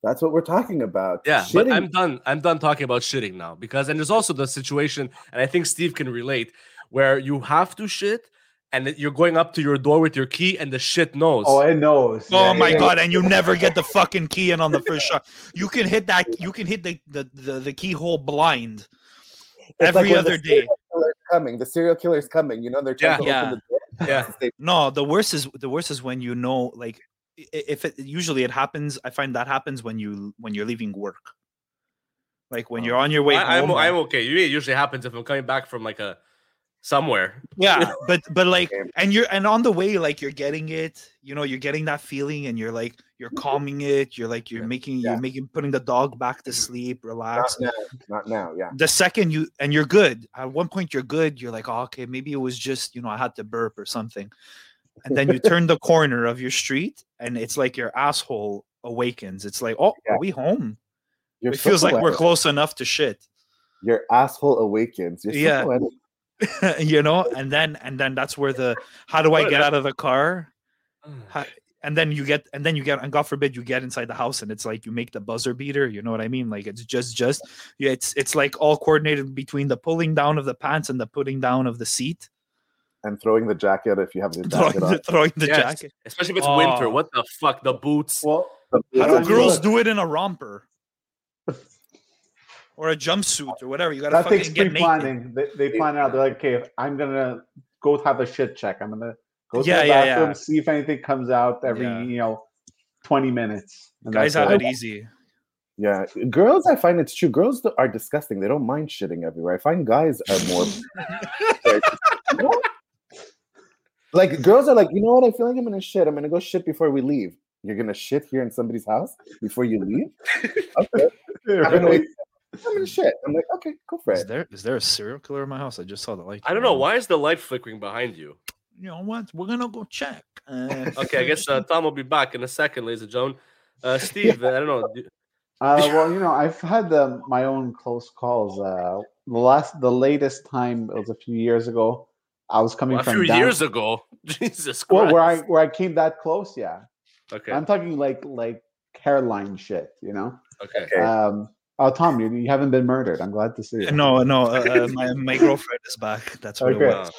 That's what we're talking about. Yeah, but I'm done. I'm done talking about shitting now because, and there's also the situation, and I think Steve can relate, where you have to shit, and you're going up to your door with your key, and the shit knows. oh, it knows. Oh Yeah, my yeah, god! And you never get the fucking key in on the first shot. You can hit that. You can hit the the, the, the keyhole blind It's every when other the day. serial killer's coming. The serial killer's coming. You know they're trying Yeah. to open the door. yeah, No, the worst is the worst is when you know like if it usually it happens. I find that happens when you when you're leaving work. Like when Oh. you're on your way I, am home. I'm okay. It usually happens if I'm coming back from like a somewhere. yeah, but but like and you're and on the way like you're getting it. You know, you're getting that feeling, and you're like you're mm-hmm. calming it. You're like you're Yeah. making Yeah. you're making putting the dog back to mm-hmm. sleep, relax. Not relax. now. Not now. Yeah. the second you and you're good at one point you're good you're like oh, okay maybe it was just you know i had to burp or something and then you turn the corner of your street and it's like your asshole awakens it's like oh Yeah. are we home You're it feels like we're close enough to shit Your asshole awakens. You're Yeah. self-aware. you know and then and then that's where the how do i get out of the car mm. How- and then you get and then you get and god forbid you get inside the house and it's like you make the buzzer beater you know what i mean like it's just just yeah it's it's like all coordinated between the pulling down of the pants and the putting down of the seat And throwing the jacket if you have the throwing jacket the, on. throwing the Yes, jacket especially if it's winter. Oh. What the fuck? The boots. Well, how I do don't girls do it in a romper or a jumpsuit or whatever you gotta that takes fucking get naked. pre-planning. They, they plan out. They're like, okay, I'm gonna go have a shit check. I'm gonna go to Yeah, the bathroom, yeah. see if anything comes out every Yeah. you know 20 minutes. And guys have it. easy Yeah, girls, I find it's true. Girls are disgusting. They don't mind shitting everywhere. I find guys are more. You know? Like girls are like, you know what? I feel like I'm gonna shit. I'm gonna go shit before we leave. You're gonna shit here in somebody's house before you leave? Okay. I'm gonna, Really? I'm gonna shit. I'm like, okay, go for Is it. there is there a serial killer in my house? I just saw the light. I don't know why is the light flickering behind you. You know what? We're gonna go check. Uh, Okay, I guess uh, Tom will be back in a second, ladies and gentlemen. Uh, Steve, I don't know. Uh, well, you know, I've had um, my own close calls. Uh, the last, the latest time it was a few years ago. I was coming a from few down- years ago. Jesus Christ. Well, where I where I came that close, yeah. okay. I'm talking like like hairline shit, you know. Okay. Okay. Um, oh, Tom, you, you haven't been murdered. I'm glad to see you. no, no. Uh, uh, my my girlfriend is back. That's what Okay. it was.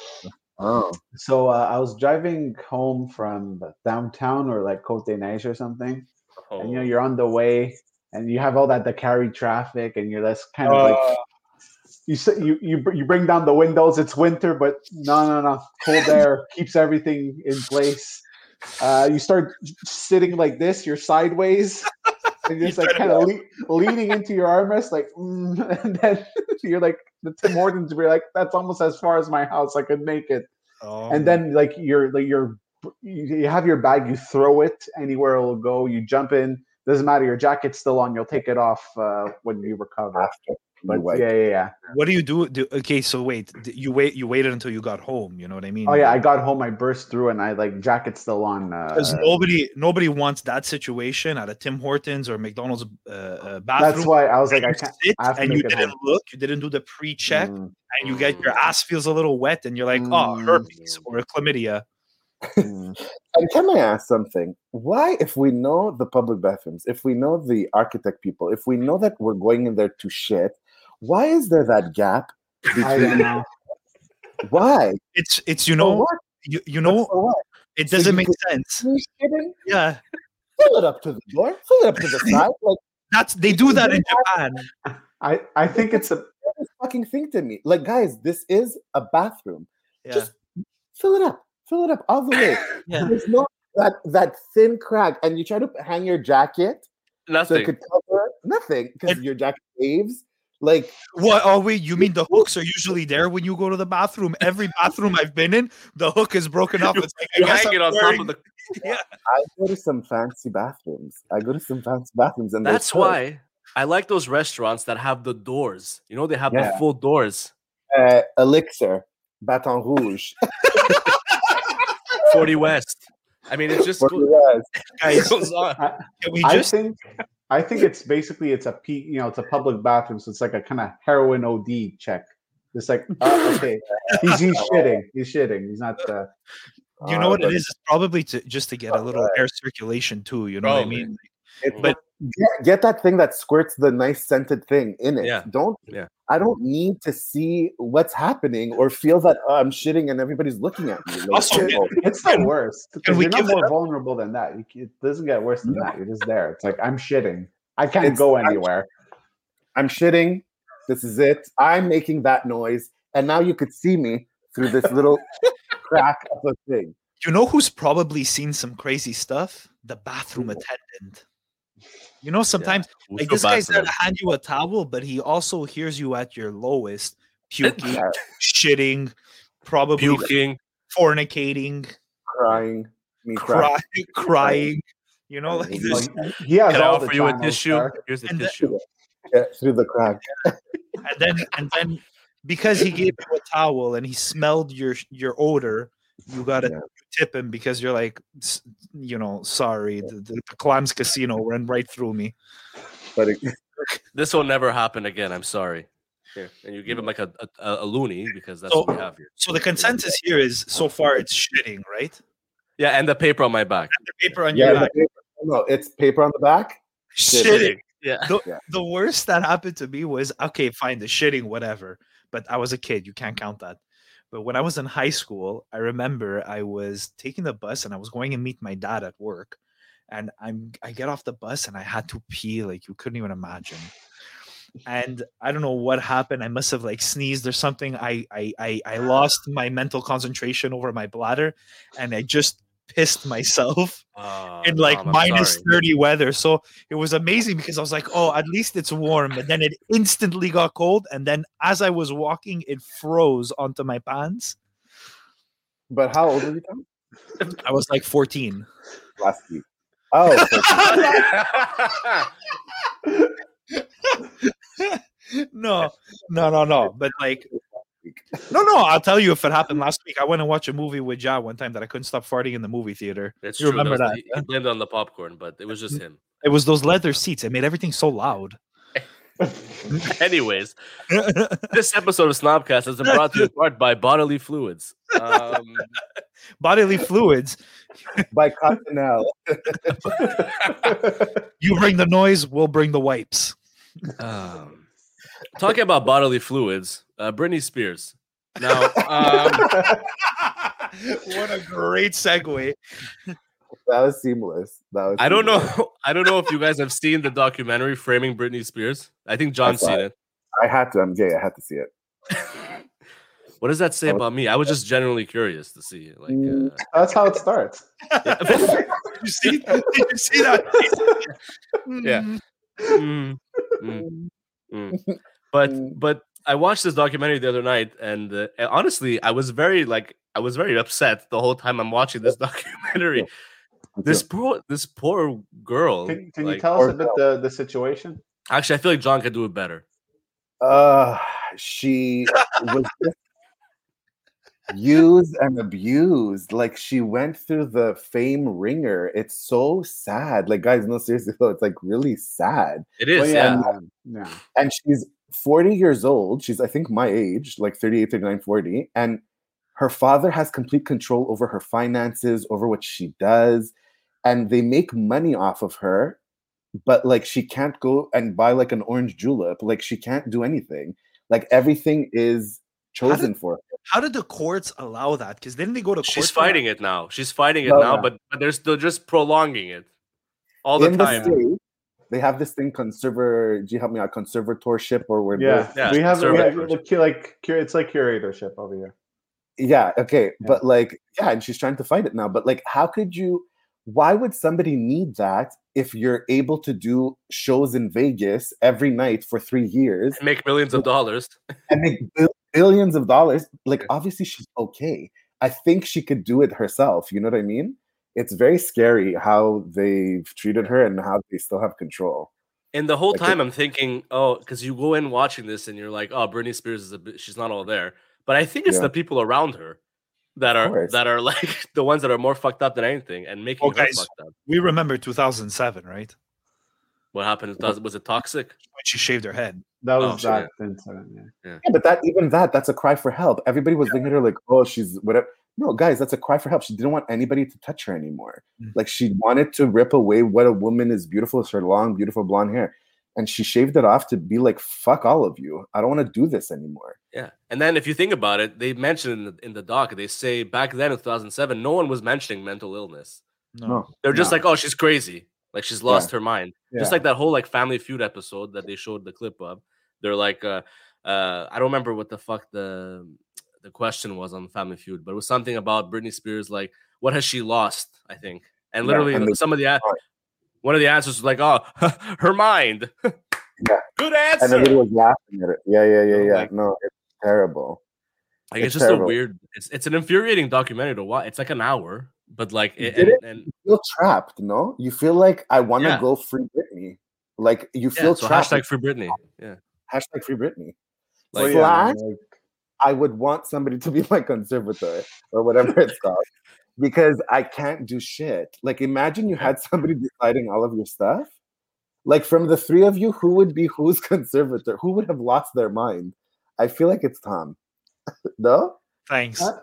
Oh, So uh, I was driving home from downtown or like Côte des or something, and you know Oh. you're on the way, and you have all that Décarie traffic, and you're just kind of like Uh, you you you you bring down the windows. It's winter, but no, no, no. Cold air keeps everything in place. Uh, you start sitting like this. You're sideways. And just like kind of le- leaning into your armrest, like, mm, and then you're like the Tim Hortons. You're like, that's almost as far as my house. I could make it. oh, And then like you're like you're you have your bag. You throw it anywhere it'll go. You jump in. Doesn't matter. Your jacket's still on. You'll take it off uh, when you recover. after But wipe. yeah, yeah, yeah. what do you do? do? Okay, so wait. You wait. You waited until you got home. You know what I mean? Oh yeah, I got home. I burst through, and I like jacket's still on. Uh, Because nobody nobody wants that situation at a Tim Hortons or McDonald's uh, uh, bathroom. that's why I was like, and I you can't. sit I have to and you didn't home. look, you didn't do the pre-check, Mm, and you get your ass feels a little wet, and you're like, oh, herpes or chlamydia. mm. And can I ask something? Why, if we know the public bathrooms, if we know the architect people, if we know that we're going in there to shit, why is there that gap? I Between, don't know. why? It's it's you know what? you, you know what? it doesn't you make sense. Yeah, Fill it up to the door. Fill it up to the side. Like that's they do that in Japan. I I think it's a fucking thing to me. Like, guys, this is a bathroom. Yeah, Just fill it up. Fill it up all the way. yeah. There's no that that thin crack, and you try to hang your jacket so Nothing. it could cover nothing because your jacket waves. Like What? are we? you mean the hooks are usually there when you go to the bathroom? Every bathroom I've been in, the hook is broken off. It's like, I You hang I'm it on top of the. I go to some fancy bathrooms. I go to some fancy bathrooms, and That's why I like those restaurants that have the doors. You know, they have the full doors. uh, Elixir, Baton Rouge, 40 West. I mean, it's just What goes, it guys. goes on. Can we I just think I think it's basically it's a P, you know, it's a public bathroom, so it's like a kind of heroin OD check. It's like, uh, okay, he's, he's shitting, he's shitting, he's not. Uh, you know Uh, what it but? It's probably to just to get a little air circulation too. You know Probably. what I mean? It's But- get, get that thing that squirts the nice scented thing in it. Yeah. Don't. Yeah. I don't need to see what's happening or feel that oh, I'm shitting and everybody's looking at me. Like, Also, oh, it's the worst because you're not more up? vulnerable than that. It doesn't get worse than No. that. You're just there. It's like I'm shitting. I can't It's- go I'm- anywhere. I'm shitting. This is it. I'm making that noise, and now you could see me through this little crack of a thing. You know who's probably seen some crazy stuff? The bathroom attendant. You know, sometimes We like this guy's for there to hand you a towel, but he also hears you at your lowest, puking, shitting, probably puking. fornicating, crying, me crying. crying, crying. You know, like Like, this, Like, he has Can I all the offer you a tissue? sir. Here's the And the- tissue. Yeah, through the crack. and then and then because he gave you a towel and he smelled your your odor, you gotta Yeah. tip him because you're like, you know, sorry, the, the, the Clams Casino went right through me. But it, This will never happen again. I'm sorry. Here. And you give him like a, a, a loony because that's So- what we have here. So the consensus here is so far it's shitting, right? Yeah, and the paper on my back. The paper on yeah, your back, paper, oh, no, it's paper on the back. shitting. Yeah. The, Yeah. the worst that happened to me was okay, fine, the shitting, whatever. But I was a kid, you can't count that. But when I was in high school, I remember I was taking the bus and I was going to meet my dad at work. And I'm I get off the bus and I had to pee like you couldn't even imagine. And I don't know what happened. I must have like sneezed or something. I I I, I lost my mental concentration over my bladder and I just pissed myself Oh, in like Tom, minus sorry. 30 weather. So it was amazing because I was like, oh, at least it's warm. And then it instantly got cold. And then as I was walking, it froze onto my pants. But how old were you, Tom? I was like 14. Last week. Oh, no, no, no, no. But like, no, no. I'll tell you if it happened last week. I went and watched a movie with Ja one time that I couldn't stop farting in the movie theater. It's You true. remember was- that, He, yeah? he blamed it on the popcorn, but it was just him. It was those leather seats. It made everything so loud. Anyways, this episode of Snobcast has been brought to you in part by Bodily Fluids. Um, Bodily fluids. by Cottonelle. You bring the noise, we'll bring the wipes. um, talking about bodily fluids, uh, Britney Spears. Now, um, what a great segue. That was seamless. That was. I don't seamless. know. I don't know if you guys have seen the documentary "Framing Britney Spears." I think John's saw seen it. it. I had to. I'm gay. I had to see it. What does that say about me? I was just genuinely curious to see. Like, Mm. uh, That's how it starts. Did you see, did you see that? Yeah. mm, mm, mm. But Mm. but I watched this documentary the other night, and uh, honestly, I was very like I was very upset the whole time I'm watching this documentary. This poor this poor girl. Can, can like- you tell us or a bit the, the situation? Actually, I feel like John could do it better. Uh, she was used and abused. Like she went through the fame ringer. It's so sad. Like guys, no seriously though, it's like really sad. It is, Well, yeah. yeah. yeah. And she's 40 years old. She's I think my age, like 38, 39, 40. And her father has complete control over her finances, over what she does, and they make money off of her. But like she can't go and buy like an orange julep. Like she can't do anything. Like everything is How did- chosen for her. How did the courts allow that? Because didn't they go to court? She's fighting it now. She's fighting it No, now, no. but, but they're still just prolonging it all the In time. the state, they have this thing conserver. Do you help me out? Conservatorship or where? Yeah, Yeah, we have, we have the like cur- it's like curatorship over here. Yeah, okay. Yeah. But like, yeah, and she's trying to fight it now. But like, how could you why would somebody need that if you're able to do shows in Vegas every night for three years Make millions of dollars. and make bil- billions of dollars? Like, obviously, she's okay. I think she could do it herself. You know what I mean? It's very scary how they've treated her and how they still have control. And the whole Like, time I'm thinking, oh, because you go in watching this and you're like, oh, Britney Spears is a bit, she's not all there. But I think it's Yeah. the people around her that are that are like the ones that are more fucked up than anything and making Well, her guys- fucked up. We remember 2007, right? What happened? Was was it toxic? When she shaved her head. That Oh, was sure, that incident. Yeah. Yeah, but that even that, that's a cry for help. Everybody was looking at her like, oh, she's whatever. No, guys, that's a cry for help. She didn't want anybody to touch her anymore. Mm. Like she wanted to rip away what a woman is beautiful is her long, beautiful blonde hair. And she shaved it off to be like, fuck all of you. I don't want to do this anymore. Yeah. And then if you think about it, they mentioned in the, in the doc, they say back then in 2007, no one was mentioning mental illness. No. No. They're just No. like, oh, she's crazy. Like she's lost her mind. Yeah. Just like that whole like Family Feud episode that they showed the clip of. They're like, uh, uh, I don't remember what the fuck the the question was on Family Feud, but it was something about Britney Spears. Like, what has she lost? I think, and Yeah, literally and some of the a- one of the answers was like, oh, her mind. Yeah. Good answer. And everybody was laughing at it. Yeah, yeah, yeah, yeah. my- no, it's terrible. Like it's, It's just a weird. It's it's an infuriating documentary to watch. It's like an hour, but like it, and, it? and You feel trapped, no? You feel like I want to Yeah. go free Britney. Like you yeah, feel so trapped. hashtag free Britney. Yeah, hashtag free Britney. like yeah, like, I would want somebody to be my conservator or whatever it's called because I can't do shit. Like, imagine you had somebody deciding all of your stuff. Like, from the three of you, who would be whose conservator? Who would have lost their mind? I feel like it's Tom. no? Thanks. Uh,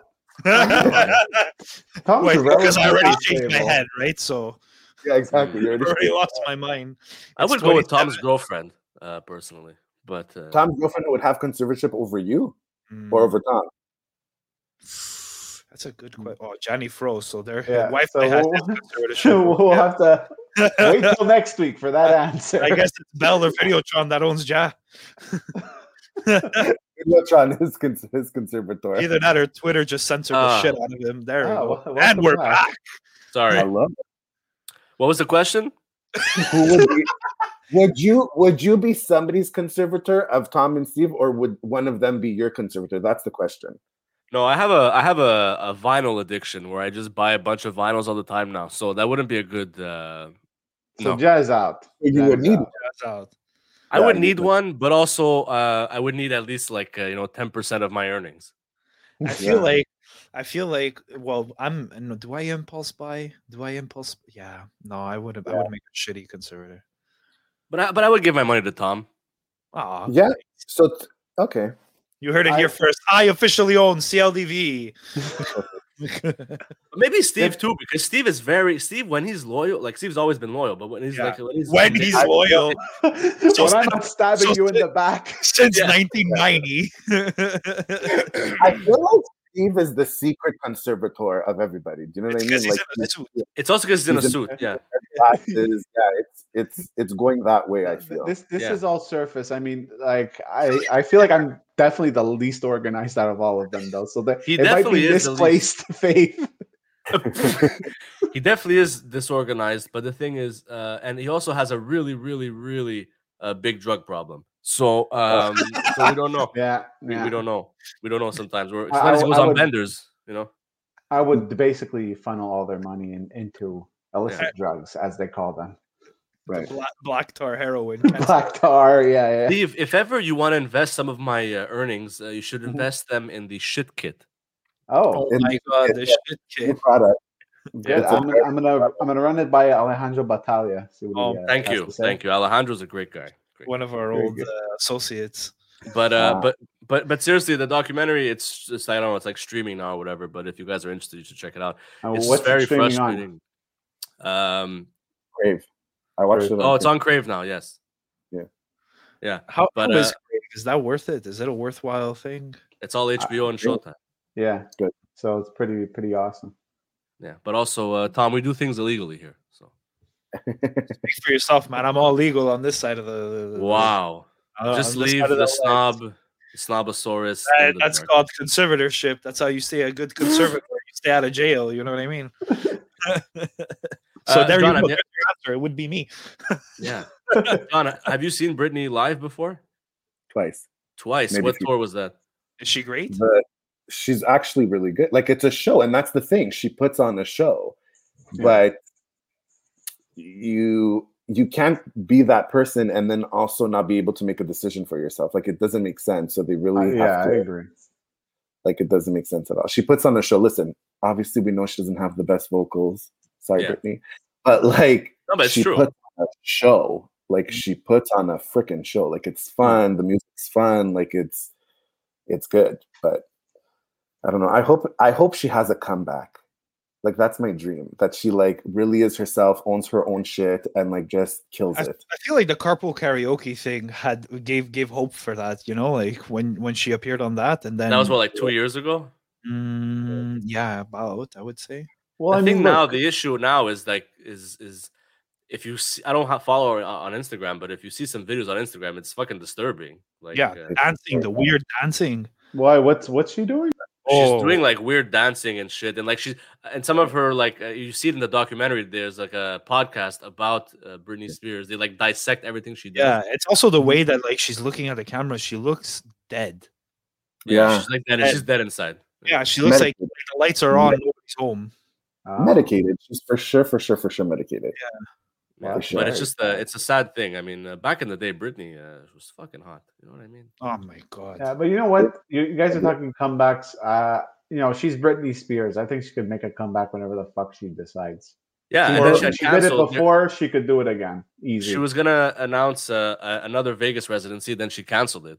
Tom's Wait, because I already shaved my head, right? So Yeah, exactly. You I already- already lost my mind. I It's would go with Tom's girlfriend, uh, personally. But uh, Tom's girlfriend would have conservatorship over you Mm, or over time? That's a good question. Oh, Johnny froze. So their Yeah, wife so might we'll- his conservatorship. we'll have to wait till next week for that answer. I guess it's Bell or Videotron that owns Ja. Videotron is cons- his conservator. Either that or Twitter just censored the Ah. shit out of him. There we Oh, go. And we're back. back. sorry. I love it. What was the question? Who would be? Would you would you be somebody's conservator of Tom and Steve, or would one of them be your conservator? That's the question. No, I have a I have a, a vinyl addiction where I just buy a bunch of vinyls all the time now. So that wouldn't be a good. Uh, So no, jazz out. You would need out. That's out. I yeah, would need one, but also uh, I would need at least like uh, you know ten percent of my earnings. I feel Yeah. like I feel like well, I'm do I impulse buy? Do I impulse yeah. No, I would I would make a shitty conservator. But I, but I would give my money to Tom. Aw. Yeah. So t- okay. You heard it I- here first. I officially own CLDV. Maybe Steve too, because Steve is very Steve when he's loyal. Like Steve's always been loyal, but when he's Yeah. like when he's when he's loyal when I'm not stabbing so you in sit- the back. since Yeah. 1990. I feel like Steve is the secret conservator of everybody. Do you know what I mean? Like in a suit. it's also because he's in a He's in- suit. Yeah, glasses. Yeah, it's it's it's going that way. I feel. This this Yeah. is all surface. I mean, like I I feel like I'm definitely the least organized out of all of them, though. So that He it might be is the misplaced faith. he definitely is disorganized. But the thing is, uh, and he also has a really, really, really uh, big drug problem. So um, so we don't know. Yeah, We, yeah. we don't know. We don't know sometimes. We're, I- sometimes he I- goes I on would- benders. You know. I would basically funnel all their money in, into illicit drugs, as they call them. right. Black, black tar heroin. Black tar, yeah, yeah. Steve, if ever you want to invest some of my uh, earnings, uh, you should Mhm. invest them in the shit kit. Oh, Oh And- my god, the yeah. shit kit. product. good. It's a I'm, gonna- I'm gonna I'm gonna run it by Alejandro Battaglia. See what Oh, he, uh, Thank you, thank you. Alejandro's a great guy. Great. One of our Very old uh, associates. But uh, Wow. but but but seriously, the documentary it's just I don't know, it's like streaming now or whatever. But if you guys are interested, you should check it out. Uh, It's what's very streaming on? frustrating. Um, Crave. I watched it. oh, it's on Crave now. Yes. Yeah. Yeah, How, But, how is uh, is that worth it? Is it a worthwhile thing? it's all HBO and. Showtime. Yeah, Good. So it's pretty pretty awesome. Yeah, but also uh, Tom, we do things illegally here. So Speak for yourself, man. I'm all legal on this side of the. the- the- wow, uh, just leave side of the line. snob, the snobosaurus. That- the that's dark. called conservatorship. That's how you stay a good conservator. you stay out of jail. You know what I mean? so Uh, there John, you I'm go. yet- answer. It would be me. Yeah, John, have you seen Britney live before? Twice. Twice. Maybe what three. tour was that? Is she great? But she's actually really good. Like it's a show, and that's the thing. She puts on a show, Yeah. but you you can't be that person and then also not be able to make a decision for yourself. Like it doesn't make sense. So they Uh, really yeah, have I to. agree. Like it doesn't make sense at all. She puts on a show. Listen, obviously we know she doesn't have the best vocals. Sorry, Yeah. Britney, but like No, but she true. puts on a show. Like Mhm. she puts on a freaking show. Like it's fun. The music's fun. Like it's it's good. But I don't know. I hope I hope she has a comeback. Like that's my dream. That she like really is herself, owns her own shit, and like just kills I, it. I feel like the carpool karaoke thing had gave gave hope for that. You know, like when when she appeared on that, and then that was what like two years ago. Mm, yeah, about I would say. Well, I I think mean, now look, the issue now is like is is if you see, I don't ha- follow her on on Instagram, but if you see some videos on Instagram, it's fucking disturbing. Like yeah, uh, dancing, the weird dancing. why? What's what's she doing? She's Oh. doing like weird dancing and shit, and like she's and some of her like uh, you see it in the documentary. There's like a podcast about uh, Britney Spears. They like dissect everything she does. Yeah, it's also the way that like she's looking at the camera. She looks dead. Yeah. she's like dead. And- She's dead inside. Yeah, she looks like, the lights are on. Nobody's home. Oh. medicated. She's for sure, for sure, for sure medicated. Yeah, For but sure. it's just a, it's a sad thing. I mean, uh, back in the day, Britney uh, was fucking hot. You know what I mean? Oh my god. Yeah, but you know what? You, you guys are talking comebacks. Uh, you know, she's Britney Spears. I think she could make a comeback whenever the fuck she decides. Yeah, She, and did, then she, had she did it canceled. before. She could do it again. Easy. She was gonna announce uh, a- another Vegas residency, then she canceled it.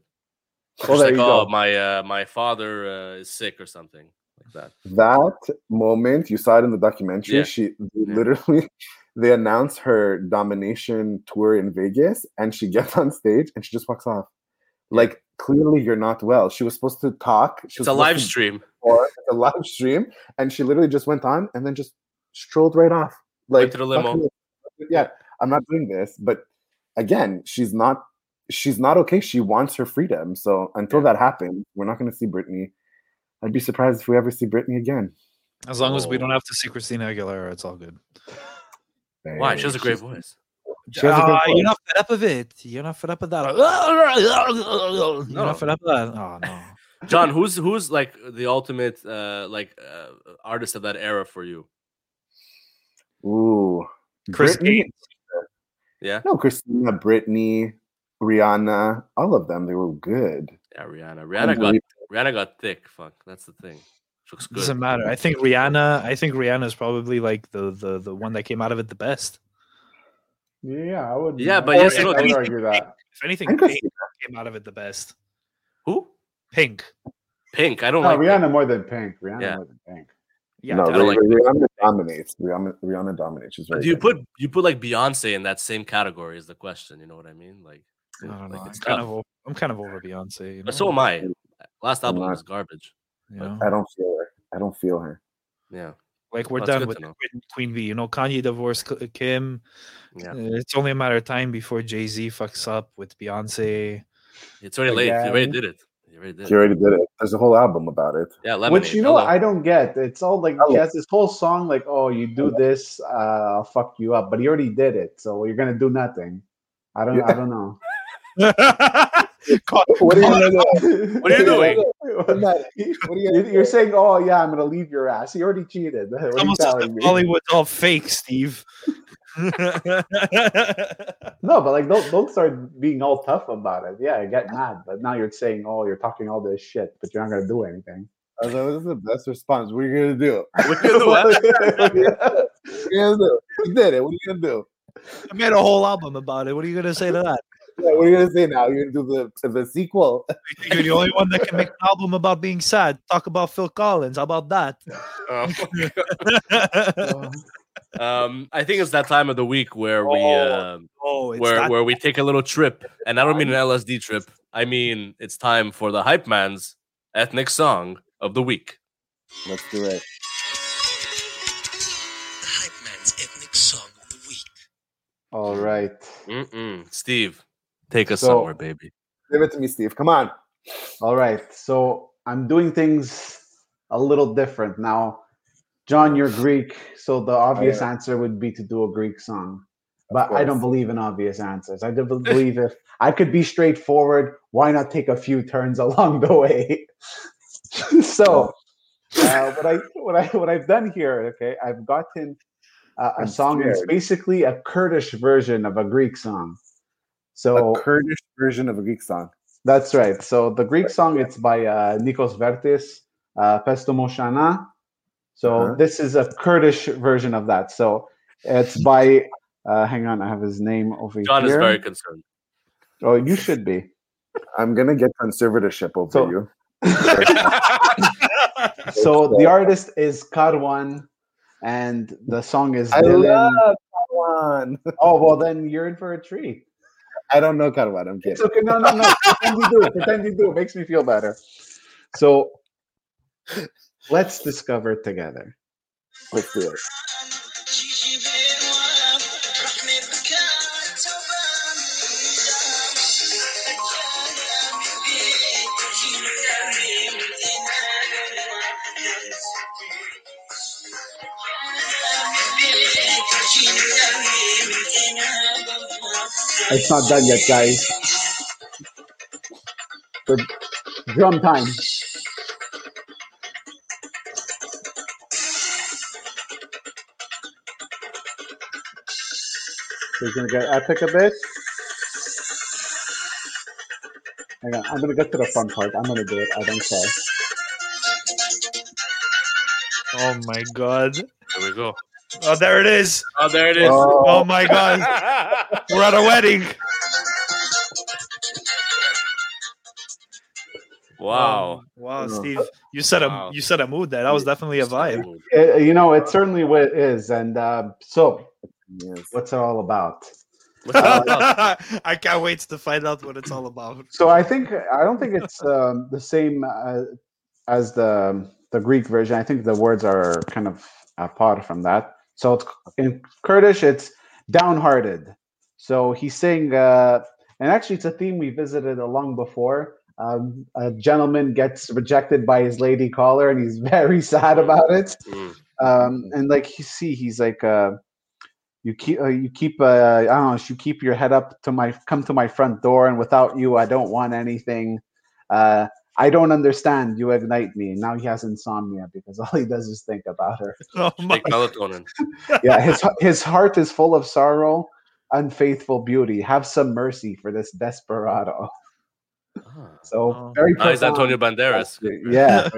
Well, She's there like, "Oh, go. my uh, my father uh, is sick or something like that." That moment you saw it in the documentary. Yeah. She they Yeah. literally they announced her domination tour in Vegas, and she gets on stage and she just walks off. Like clearly you're not well. She was supposed to talk. She It's was a live stream. or it's a live stream, and she literally just went on and then just strolled right off. Like to the limo. Yeah, I'm not doing this. But again, she's not. She's not okay. She wants her freedom. So until that happens, we're not going to see Britney. I'd be surprised if we ever see Britney again. As long as we don't Oh. have to see Christina Aguilera, it's all good. Why? She has a great voice. She has a great Ah, you're not fed up of it. You're not fed up of that. You're No. not fed up of that. Oh no. John, who's who's like the ultimate uh like uh, artist of that era for you? Ooh, Chris Yeah, No, Christina, Britney, Rihanna, all of them. They were good. yeah, Rihanna. Rihanna got Rihanna got thick. Fuck, that's the thing. She looks good. Doesn't matter. I think Rihanna. I think Rihanna is probably like the the the one that came out of it the best. Yeah, I would. Yeah, but yes, would- no, I would argue that. If anything, Pink came out of it the best. Who? Pink. Pink. I don't No, like Rihanna Pink. more than Pink. Rihanna Yeah. more than Pink. Yeah. no, I don't like- Rihanna dominates. Rihanna, Rihanna dominates. She's But do you good. put you put like Beyonce in that same category? Is the question. You know what I mean? Like, I don't know. like I'm kind tough. of. o- I'm kind of over Beyonce. You know? But so am I. Last album was garbage. You know? I don't feel her. I don't feel her. Yeah, Like we're That's done with. Queen- Queen Bee. You know, Kanye divorced Kim. yeah. Uh, It's only a matter of time before Jay Z fucks up with Beyonce. It's already late. You already did it. You already did. She it. did it. There's a whole album about it. Yeah, lemonade. Which you know what hello. I don't get. It's all like Hello. he has this whole song like, "Oh, you do this, uh, I'll fuck you up," but he already did it, so you're gonna do nothing. I don't. I don't know. Call- What are you call gonna it do? What are you doing? What are you gonna You're, saying, "Oh yeah, I'm gonna leave your ass." He already cheated. What are you telling me? Hollywood's all fake, Steve. No, but like don't don't start being all tough about it. Yeah, I get mad, but now you're saying, "Oh, you're talking all this shit," but you're not gonna do anything. I was like, this is the best response. What are you gonna do? What you gonna do? What? What are you gonna do? You did it. What are you gonna do? I made a whole album about it. What are you gonna say to that? Yeah, what are you gonna say now? You're gonna do the the sequel? You think You're the only one that can make an album about being sad. Talk about Phil Collins. How about that? Um, um, I think it's that time of the week where we Oh, um, oh, it's where where we take a little trip, and I don't mean an LSD trip. I mean it's time for the hype man's ethnic song of the week. Let's do it. The Hype Man's Ethnic Song of the Week. all right, Mm-mm. Steve, take us So- somewhere, baby. Give it to me, Steve. Come on. all right. So I'm doing things a little different now. John, you're Greek, so the obvious am. answer would be to do a Greek song. But I don't believe in obvious answers. I don't believe if I could be straightforward, why not take a few turns along the way? so, uh, what I what I what I've done here, okay, I've gotten uh, a I'm song. It's scared. basically a Kurdish version of a Greek song. So a Kurdish version of a Greek song. that's right. So the Greek song, it's by uh, Nikos Vertis, uh, Pesto Moshana. So Uh-huh. this is a Kurdish version of that. So it's by. Uh, hang on, I have his name over here. John here. is very concerned. Oh, you should be. I'm gonna get conservatorship over So- you. So the artist is Karwan, and the song is I Dilim. love Karwan. Oh well, then you're in for a treat. I don't know Karwan. I'm kidding. It's okay. No, no, no. Pretend you do. Pretend you do. It makes me feel better. So let's discover together. Let's do it. It's not done yet, guys. The drum time. So he's gonna get epic a bit. Hang on, I'm gonna get to the fun part. I'm gonna do it. I don't care. oh my god. Here we go. Oh, there it is. Oh, there it is. Oh my god. We're at a wedding. wow. Wow, Oh. Steve. You set a Wow. you set a mood there. That was definitely a vibe. Uh, you know, it certainly wi- is. And uh, so, Yes. what's it all about? What's about? I can't wait to find out what it's all about. So I think I don't think it's um, the same uh, as the the Greek version. I think the words are kind of apart from that. So it's in Kurdish, it's downhearted. So he's saying, uh, and actually, it's a theme we visited a long before. Um, a gentleman gets rejected by his lady caller, and he's very sad about it. Mm. Um, and like you see, he's like, uh, you keep, uh, you keep, uh, I don't know, you keep your head up to my, come to my front door, and without you, I don't want anything. Uh, I don't understand. You ignite me. Now he has insomnia because all he does is think about her. Oh my melatonin. Yeah, his his heart is full of sorrow, unfaithful beauty. Have some mercy for this desperado. Ah. So Oh. very Ah, he's profound. Antonio Banderas. Yeah,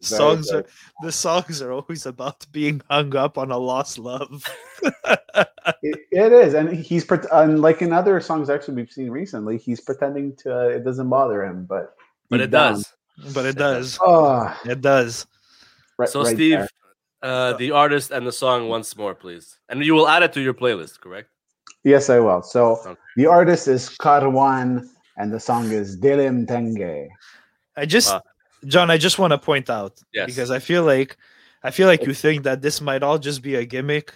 songs good. are the songs are always about being hung up on a lost love. It, it is, and he's pret- and like in other songs actually we've seen recently, he's pretending to it doesn't bother him, but But it down- does. but it does. Oh, It does. right, So, right Steve, uh, the artist and the song once more, please. And you will add it to your playlist, correct? Yes, I will. So Okay. the artist is Karwan, and the song is Dilim Tenge. I just Wow. John, I just want to point out Yes. because I feel like I feel like you think that this might all just be a gimmick,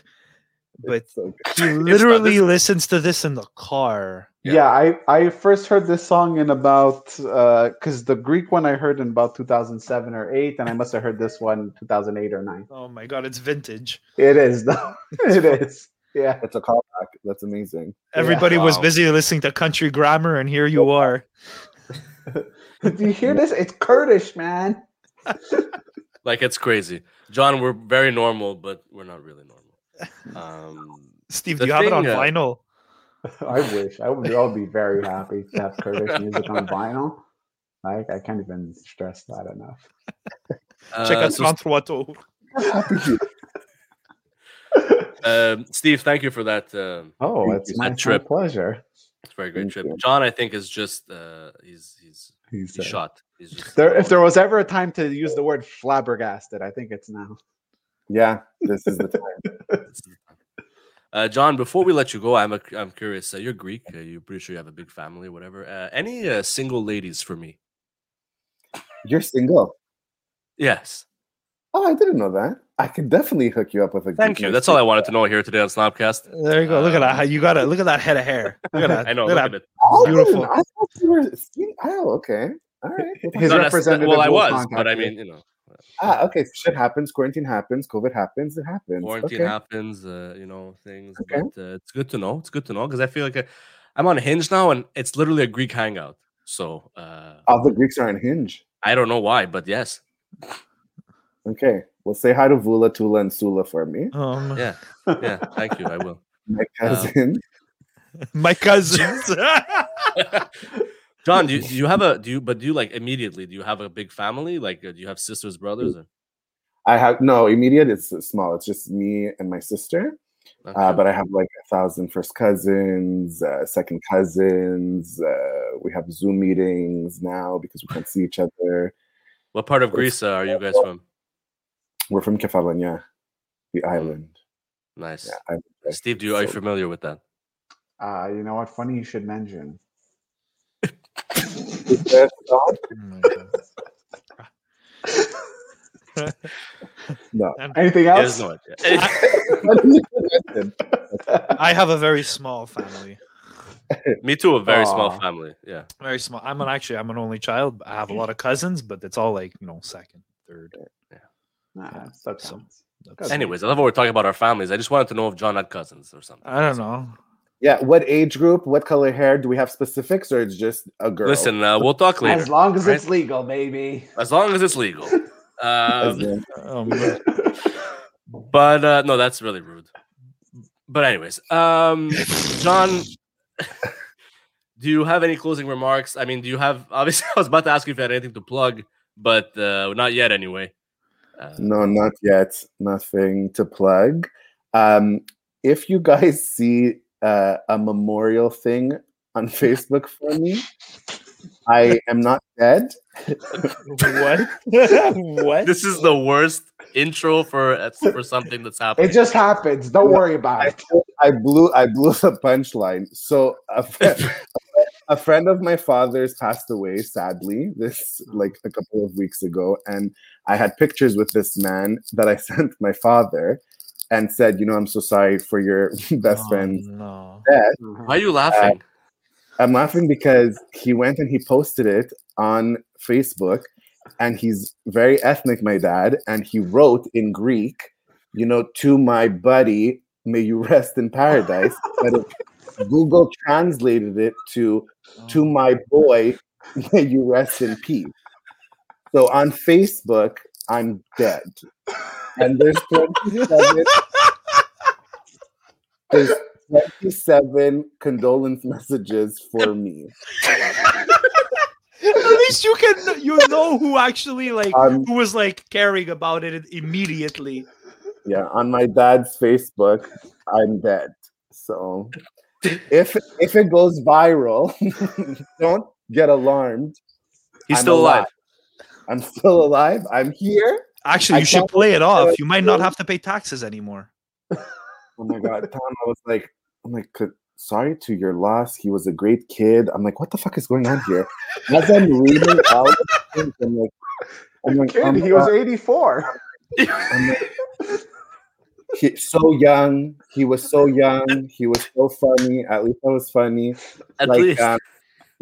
but so he literally listens to this in the car. Yeah. Yeah, I, I first heard this song in about uh because the Greek one I heard in about 2007 or 8, and I must have heard this one 2008 or 9. Oh my god, it's vintage. It is, though. it is. Yeah. It's a callback. That's amazing. Everybody was Wow. busy listening to country grammar, and here you are. Do you hear this? It's Kurdish, man. Like it's crazy. John, we're very normal, but we're not really normal. Um, Steve, do you have it on thing, uh, vinyl? I wish. I would all be very happy to have Kurdish music on vinyl. Like, I can't even stress that enough. Check uh, out so, Trente Tour. um, Steve, thank you for that. Um, Oh, it's you. my, trip. pleasure. it's a very great Thank trip. you. John, I think is just uh, he's he's He's, he's shot. He's just There, if there was ever a time to use the word flabbergasted, I think it's now. Yeah, this is the time. Uh, John, before we let you go, I'm a, I'm curious. Uh, you're Greek. Uh, you're pretty sure you have a big family, or whatever. Uh, any uh, single ladies for me? You're single. Yes. Oh, I didn't know that. I could definitely hook you up with a. Thank Greek you. That's all I wanted to know here today on Snobcast. There you go. Look at that. How You got it. Look at that head of hair. Look at that. I know. Look Look at at it. Oh, I Beautiful. I thought you were. Oh, okay. All right. Well, His Not necess- representative Well, I was, contact but I mean, you know, ah, okay. Shit happens. Quarantine happens. COVID happens. It happens. quarantine okay. happens. Uh, you know, things. Okay. But uh, it's good to know. It's good to know because I feel like uh, I'm on a Hinge now, and it's literally a Greek hangout. So uh, All the Greeks are on Hinge. I don't know why, but yes, Okay. Well, say hi to Vula, Tula, and Sula for me. Um, yeah, yeah. Thank you. I will. My cousin. My cousins. John, do you, do you have a do you but do you like immediately? Do you have a big family? Like, uh, do you have sisters, brothers? Or, I have no immediate. It's small. It's just me and my sister. Uh, but I have like a thousand first cousins, uh, second cousins. Uh, we have Zoom meetings now because we can't see each other. what part of Greece uh, are you guys from? We're from Kefalonia, the island. Nice. Yeah, island, right? Steve, do you are you familiar with that? Uh, you know what? Funny you should mention. Is there a song? Oh. No. And Anything else? no. I have a very small family. Me too. A very small family. Yeah. Very small. I'm an actually I'm an only child. I have a lot of cousins, but it's all like you know second, third. Nah, still So- Anyways, I love what we're talking about our families. I just wanted to know if John had cousins or something. I don't know. Yeah. What age group? What color hair? Do we have specifics, or it's just a girl? Listen, uh, we'll talk later. As long as right? it's legal, baby. as long as it's legal. Um, Um, but uh, no, that's really rude. But anyways, um, John, do you have any closing remarks? I mean, do you have? Obviously, I was about to ask you if you had anything to plug, but uh, not yet. Anyway. Uh, No, not yet. Nothing to plug. Um, if you guys see uh, a memorial thing on Facebook for me, I am not dead. what? what? This is the worst intro for for something that's happening. It just happens. Don't worry about it. I blew I blew the punchline. So a friend, a friend of my father's passed away sadly this like a couple of weeks ago and I had pictures with this man that I sent my father and said, you know, I'm so sorry for your best Oh, friend's no. death. Why are you laughing? Uh, I'm laughing because he went and he posted it on Facebook and he's very ethnic, my dad, and he wrote in Greek, you know, to my buddy, may you rest in paradise. but it- Google translated it to to oh. my boy, May you rest in peace. So on Facebook, I'm dead. And there's 27, there's 27 condolence messages for me. At least you can you know who actually like Um, who was like caring about it immediately. Yeah, on my dad's Facebook, I'm dead. So if if it goes viral, don't get alarmed. He's I'm still alive. I'm still alive. I'm here. Actually, I you should play it off. You might not have to pay taxes anymore. Oh my god, Tom! I was like, I'm like, sorry to your loss. He was a great kid. I'm like, what the fuck is going on here? As I'm reading all of the things, I'm like, I'm like, Kid, um, he was uh, 84. I'm like, he, so young. He was so young. He was so funny. At least I was funny. At like, least. um,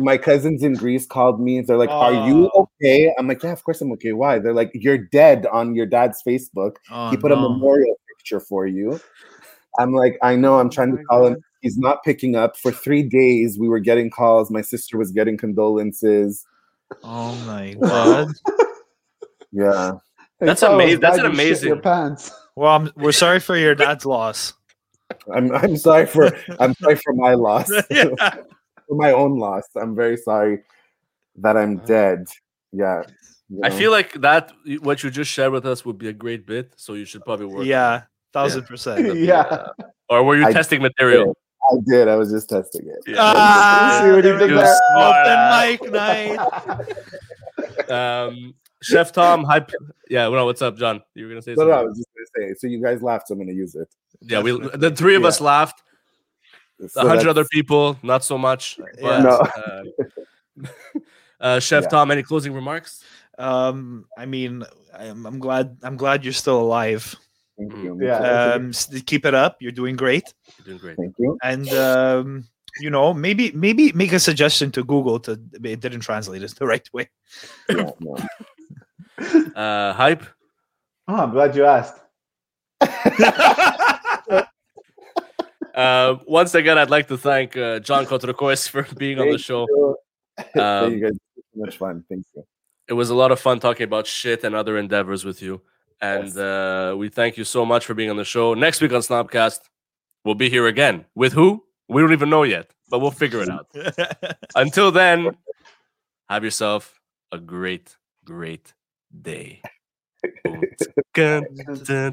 my cousins in Greece called me. They're like, "Are you Oh. okay?" I'm like, "Yeah, of course I'm okay." Why? They're like, "You're dead on your dad's Facebook. Oh, he put a memorial picture for you." I'm like, "I know. I'm trying Oh to my call him. He's not picking up. For three days, we were getting calls. My sister was getting condolences. Oh my god. Yeah, He That's probably amazing- that's glad an you Your amazing- pants. Well, I'm, we're sorry for your dad's loss. I'm. I'm sorry for. I'm sorry for my loss. Yeah. For my own loss. I'm very sorry that I'm dead. Yeah. you I feel like that what you just shared with us would be a great bit, so you should probably work. Yeah, thousand percent. it. Yeah. Or were you I testing material? I did. I was just testing it. Yeah. Ah, See what he there did it there? is. Smart Open mic night. Um, Chef Tom, hype. Yeah, well, what's up, John? You were gonna say No, no, I was just gonna say. So you guys laughed. So I'm gonna use it. Yeah, we the three of us laughed. So A hundred other people, not so much. But, No. uh, uh, Chef Yeah. Tom, any closing remarks? Um, I mean, I'm, I'm glad. I'm glad you're still alive. Thank Mm. you. Yeah. Um, keep it up. You're doing great. You're doing great. Thank you. And um, you know, maybe maybe make a suggestion to Google to it didn't translate it the right way. Yeah, no. Uh, hype. Oh, I'm glad you asked. Uh, once again, I'd like to thank uh, John Cotrocois for being on the show. you. Thank Um, you guys. It's so much fun. Thank you. It was a lot of fun talking about shit and other endeavors with you. And Yes. uh, we thank you so much for being on the show. Next week on Snobcast, we'll be here again. With who? We don't even know yet, but we'll figure it out. Until then, have yourself a great, great day. Dun, dun,